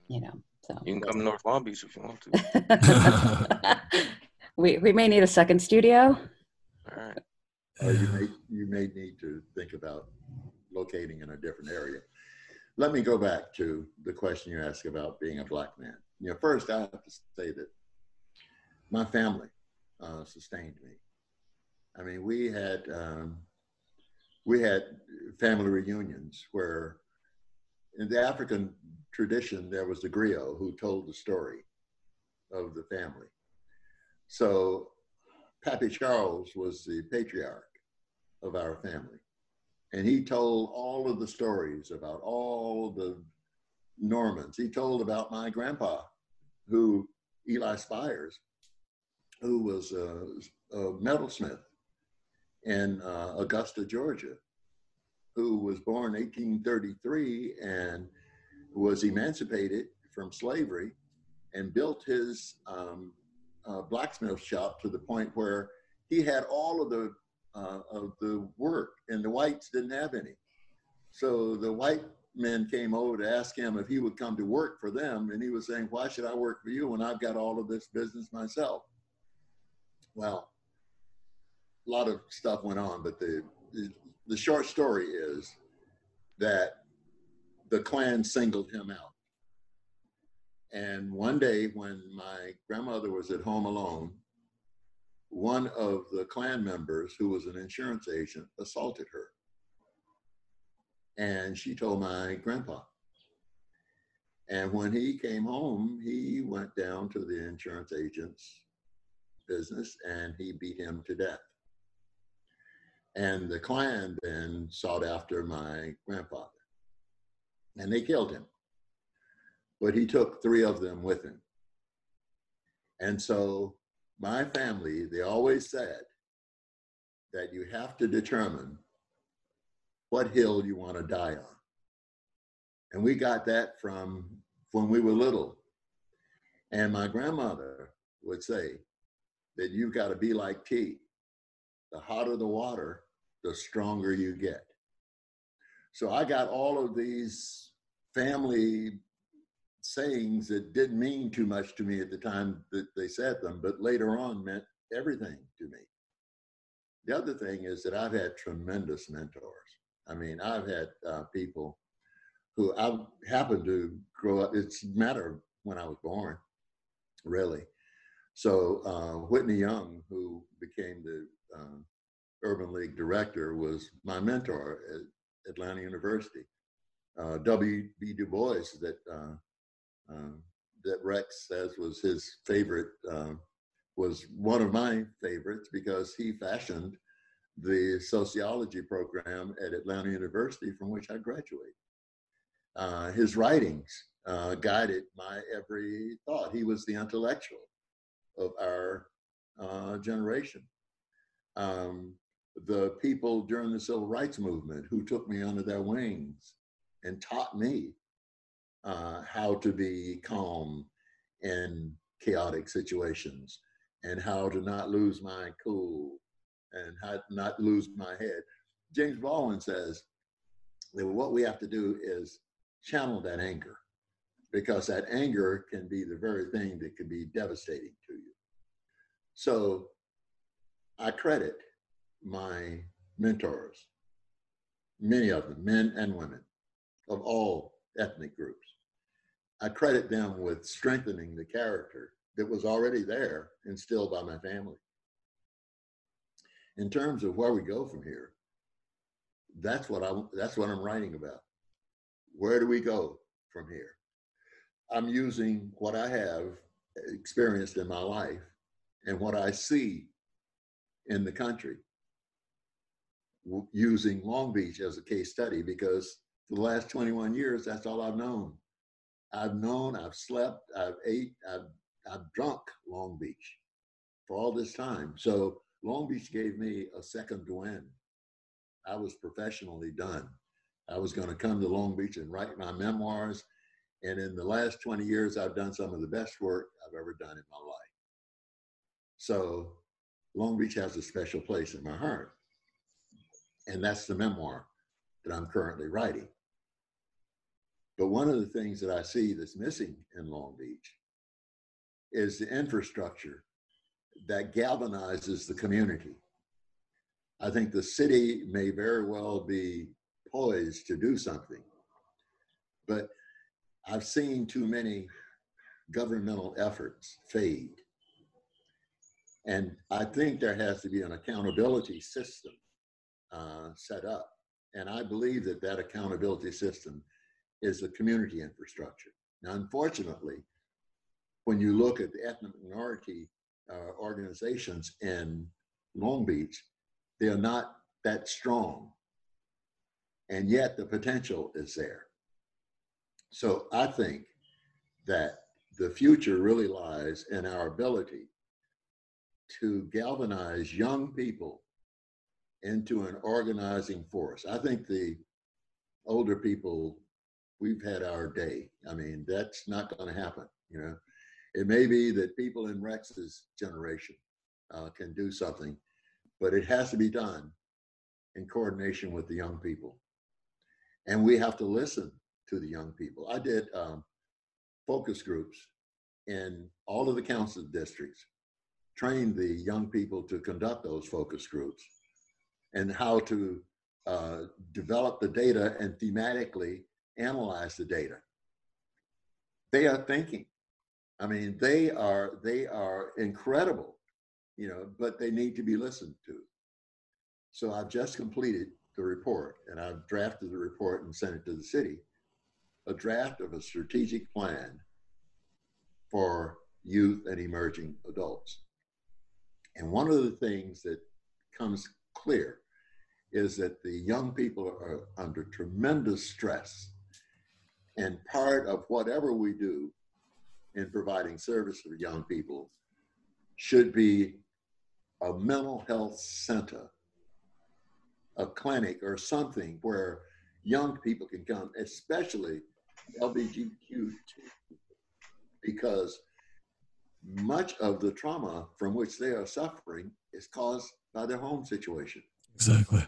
you know so you can come to north long beach if you want to we, we may need a second studio all right. Uh, you may you may need to think about locating in a different area. Let me go back to the question you asked about being a black man. You know, first I have to say that my family uh, sustained me. I mean, we had um, we had family reunions where, in the African tradition, there was the griot who told the story of the family. So Pappy Charles was the patriarch of our family. And he told all of the stories about all the Normans. He told about my grandpa, who, Eli Spires, who was a, a metalsmith in uh, Augusta, Georgia, who was born 1833 and was emancipated from slavery and built his um, uh, blacksmith shop to the point where he had all of the uh, of the work, and the whites didn't have any. So the white men came over to ask him if he would come to work for them, and he was saying, "Why should I work for you when I've got all of this business myself?" Well, a lot of stuff went on, but the the, the short story is that the Klan singled him out and one day when my grandmother was at home alone, one of the Klan members, who was an insurance agent, assaulted her. And she told my grandpa. And when he came home, he went down to the insurance agent's business and he beat him to death. And the Klan then sought after my grandfather and they killed him but he took three of them with him. And so my family, they always said that you have to determine what hill you want to die on. And we got that from when we were little. And my grandmother would say that you've got to be like tea. The hotter the water, the stronger you get. So I got all of these family sayings that didn't mean too much to me at the time that they said them, but later on meant everything to me. The other thing is that I've had tremendous mentors. I mean, I've had uh, people who I happened to grow up, it's a matter of when I was born, really. So uh, Whitney Young, who became the uh, Urban League director, was my mentor at Atlanta University. Uh, W.B. Du Bois, that uh, um, that Rex says was his favorite, um, was one of my favorites because he fashioned the sociology program at Atlanta University from which I graduated. Uh, his writings uh, guided my every thought. He was the intellectual of our uh, generation. Um, the people during the civil rights movement who took me under their wings and taught me uh, how to be calm in chaotic situations and how to not lose my cool and how not lose my head. James Baldwin says that what we have to do is channel that anger because that anger can be the very thing that can be devastating to you. So I credit my mentors, many of them, men and women of all ethnic groups. I credit them with strengthening the character that was already there, instilled by my family. In terms of where we go from here, that's what I that's what I'm writing about. Where do we go from here? I'm using what I have experienced in my life and what I see in the country using Long Beach as a case study because for the last 21 years, that's all I've known. I've known, I've slept, I've ate, I've, I've drunk Long Beach for all this time. So Long Beach gave me a second win. I was professionally done. I was going to come to Long Beach and write my memoirs. And in the last 20 years, I've done some of the best work I've ever done in my life. So Long Beach has a special place in my heart. And that's the memoir that I'm currently writing. But one of the things that I see that's missing in Long Beach is the infrastructure that galvanizes the community. I think the city may very well be poised to do something, but I've seen too many governmental efforts fade. And I think there has to be an accountability system uh, set up. And I believe that that accountability system is the community infrastructure. Now, unfortunately, when you look at the ethnic minority uh, organizations in Long Beach, they are not that strong. And yet the potential is there. So I think that the future really lies in our ability to galvanize young people into an organizing force. I think the older people, we've had our day. I mean, that's not going to happen. You know, it may be that people in Rex's generation uh, can do something, but it has to be done in coordination with the young people. And we have to listen to the young people. I did um, focus groups in all of the council districts, trained the young people to conduct those focus groups and how to uh, develop the data and thematically analyze the data. They are thinking. I mean, they are they are incredible, you know, but they need to be listened to. So I've just completed the report and I've drafted the report and sent it to the city. A draft of a strategic plan for youth and emerging adults. And one of the things that comes clear is that the young people are under tremendous stress. And part of whatever we do in providing service for young people should be a mental health center, a clinic or something where young people can come, especially LGBTQ, because much of the trauma from which they are suffering is caused by their home situation. Exactly.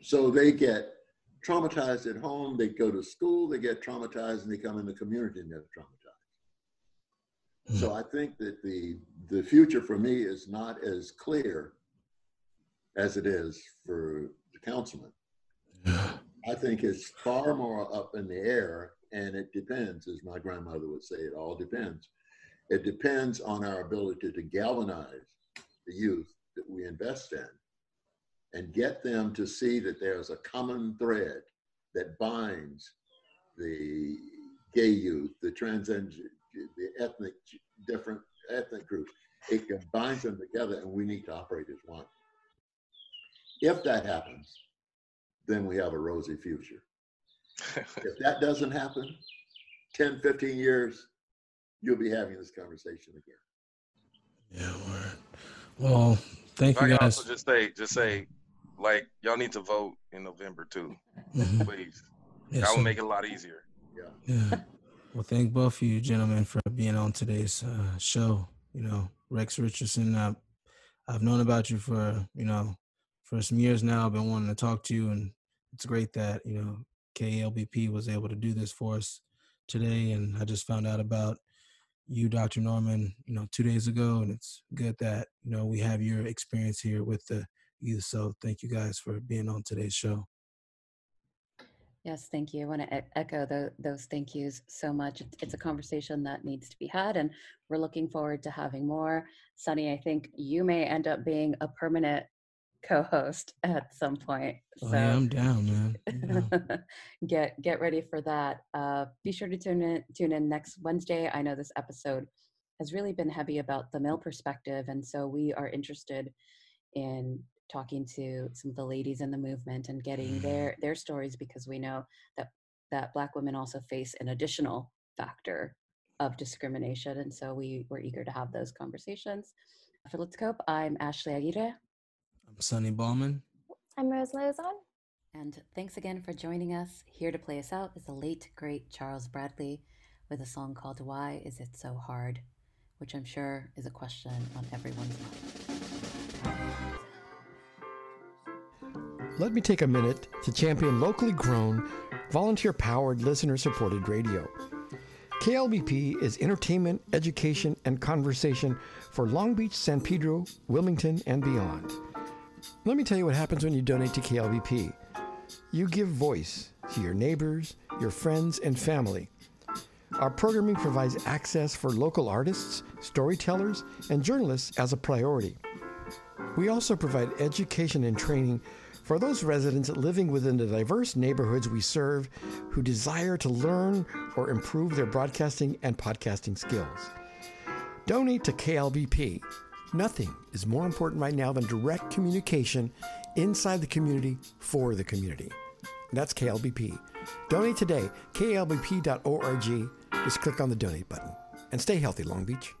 So they get traumatized at home, they go to school, they get traumatized, and they come in the community and they're traumatized. Mm. So I think that the the future for me is not as clear as it is for the councilman. I think it's far more up in the air, and it depends, as my grandmother would say, it all depends. It depends on our ability to galvanize the youth that we invest in and get them to see that there's a common thread that binds the gay youth, the transgender, the ethnic, different ethnic groups. It binds them together and we need to operate as one. If that happens, then we have a rosy future. if that doesn't happen, 10, 15 years, you'll be having this conversation again. Yeah, word. Well, thank you guys. Also just say, just say, like y'all need to vote in November too, mm-hmm. please. Yeah, that so, will make it a lot easier. Yeah. Yeah. Well, thank both of you gentlemen for being on today's uh, show. You know, Rex Richardson, uh, I've known about you for you know for some years now. I've been wanting to talk to you, and it's great that you know KLBP was able to do this for us today, and I just found out about you, Dr. Norman, you know, two days ago, and it's good that you know we have your experience here with the youth. So thank you guys for being on today's show. Yes, thank you. I want to echo the, those thank yous so much. It's, it's a conversation that needs to be had, and we're looking forward to having more. Sunny, I think you may end up being a permanent co-host at some point. So oh, yeah, I'm down, man. Get get ready for that. Uh, be sure to tune in tune in next Wednesday. I know this episode has really been heavy about the male perspective, and so we are interested in talking to some of the ladies in the movement and getting mm. their their stories because we know that that black women also face an additional factor of discrimination and so we were eager to have those conversations. For let's cope i'm ashley aguirre. I'm sunny ballman i'm rose lozon and thanks again for joining us. Here to play us out is the late great charles bradley with a song called why is it so hard? Which i'm sure is a question on everyone's mind let me take a minute to champion locally grown, volunteer powered, listener supported radio. KLBP is entertainment, education, and conversation for Long Beach, San Pedro, Wilmington, and beyond. Let me tell you what happens when you donate to KLBP. You give voice to your neighbors, your friends, and family. Our programming provides access for local artists, storytellers, and journalists as a priority. We also provide education and training for those residents living within the diverse neighborhoods we serve who desire to learn or improve their broadcasting and podcasting skills. Donate to KLBP. Nothing is more important right now than direct communication inside the community for the community. That's KLBP. Donate today, klbp.org. Just click on the donate button. And stay healthy, Long Beach.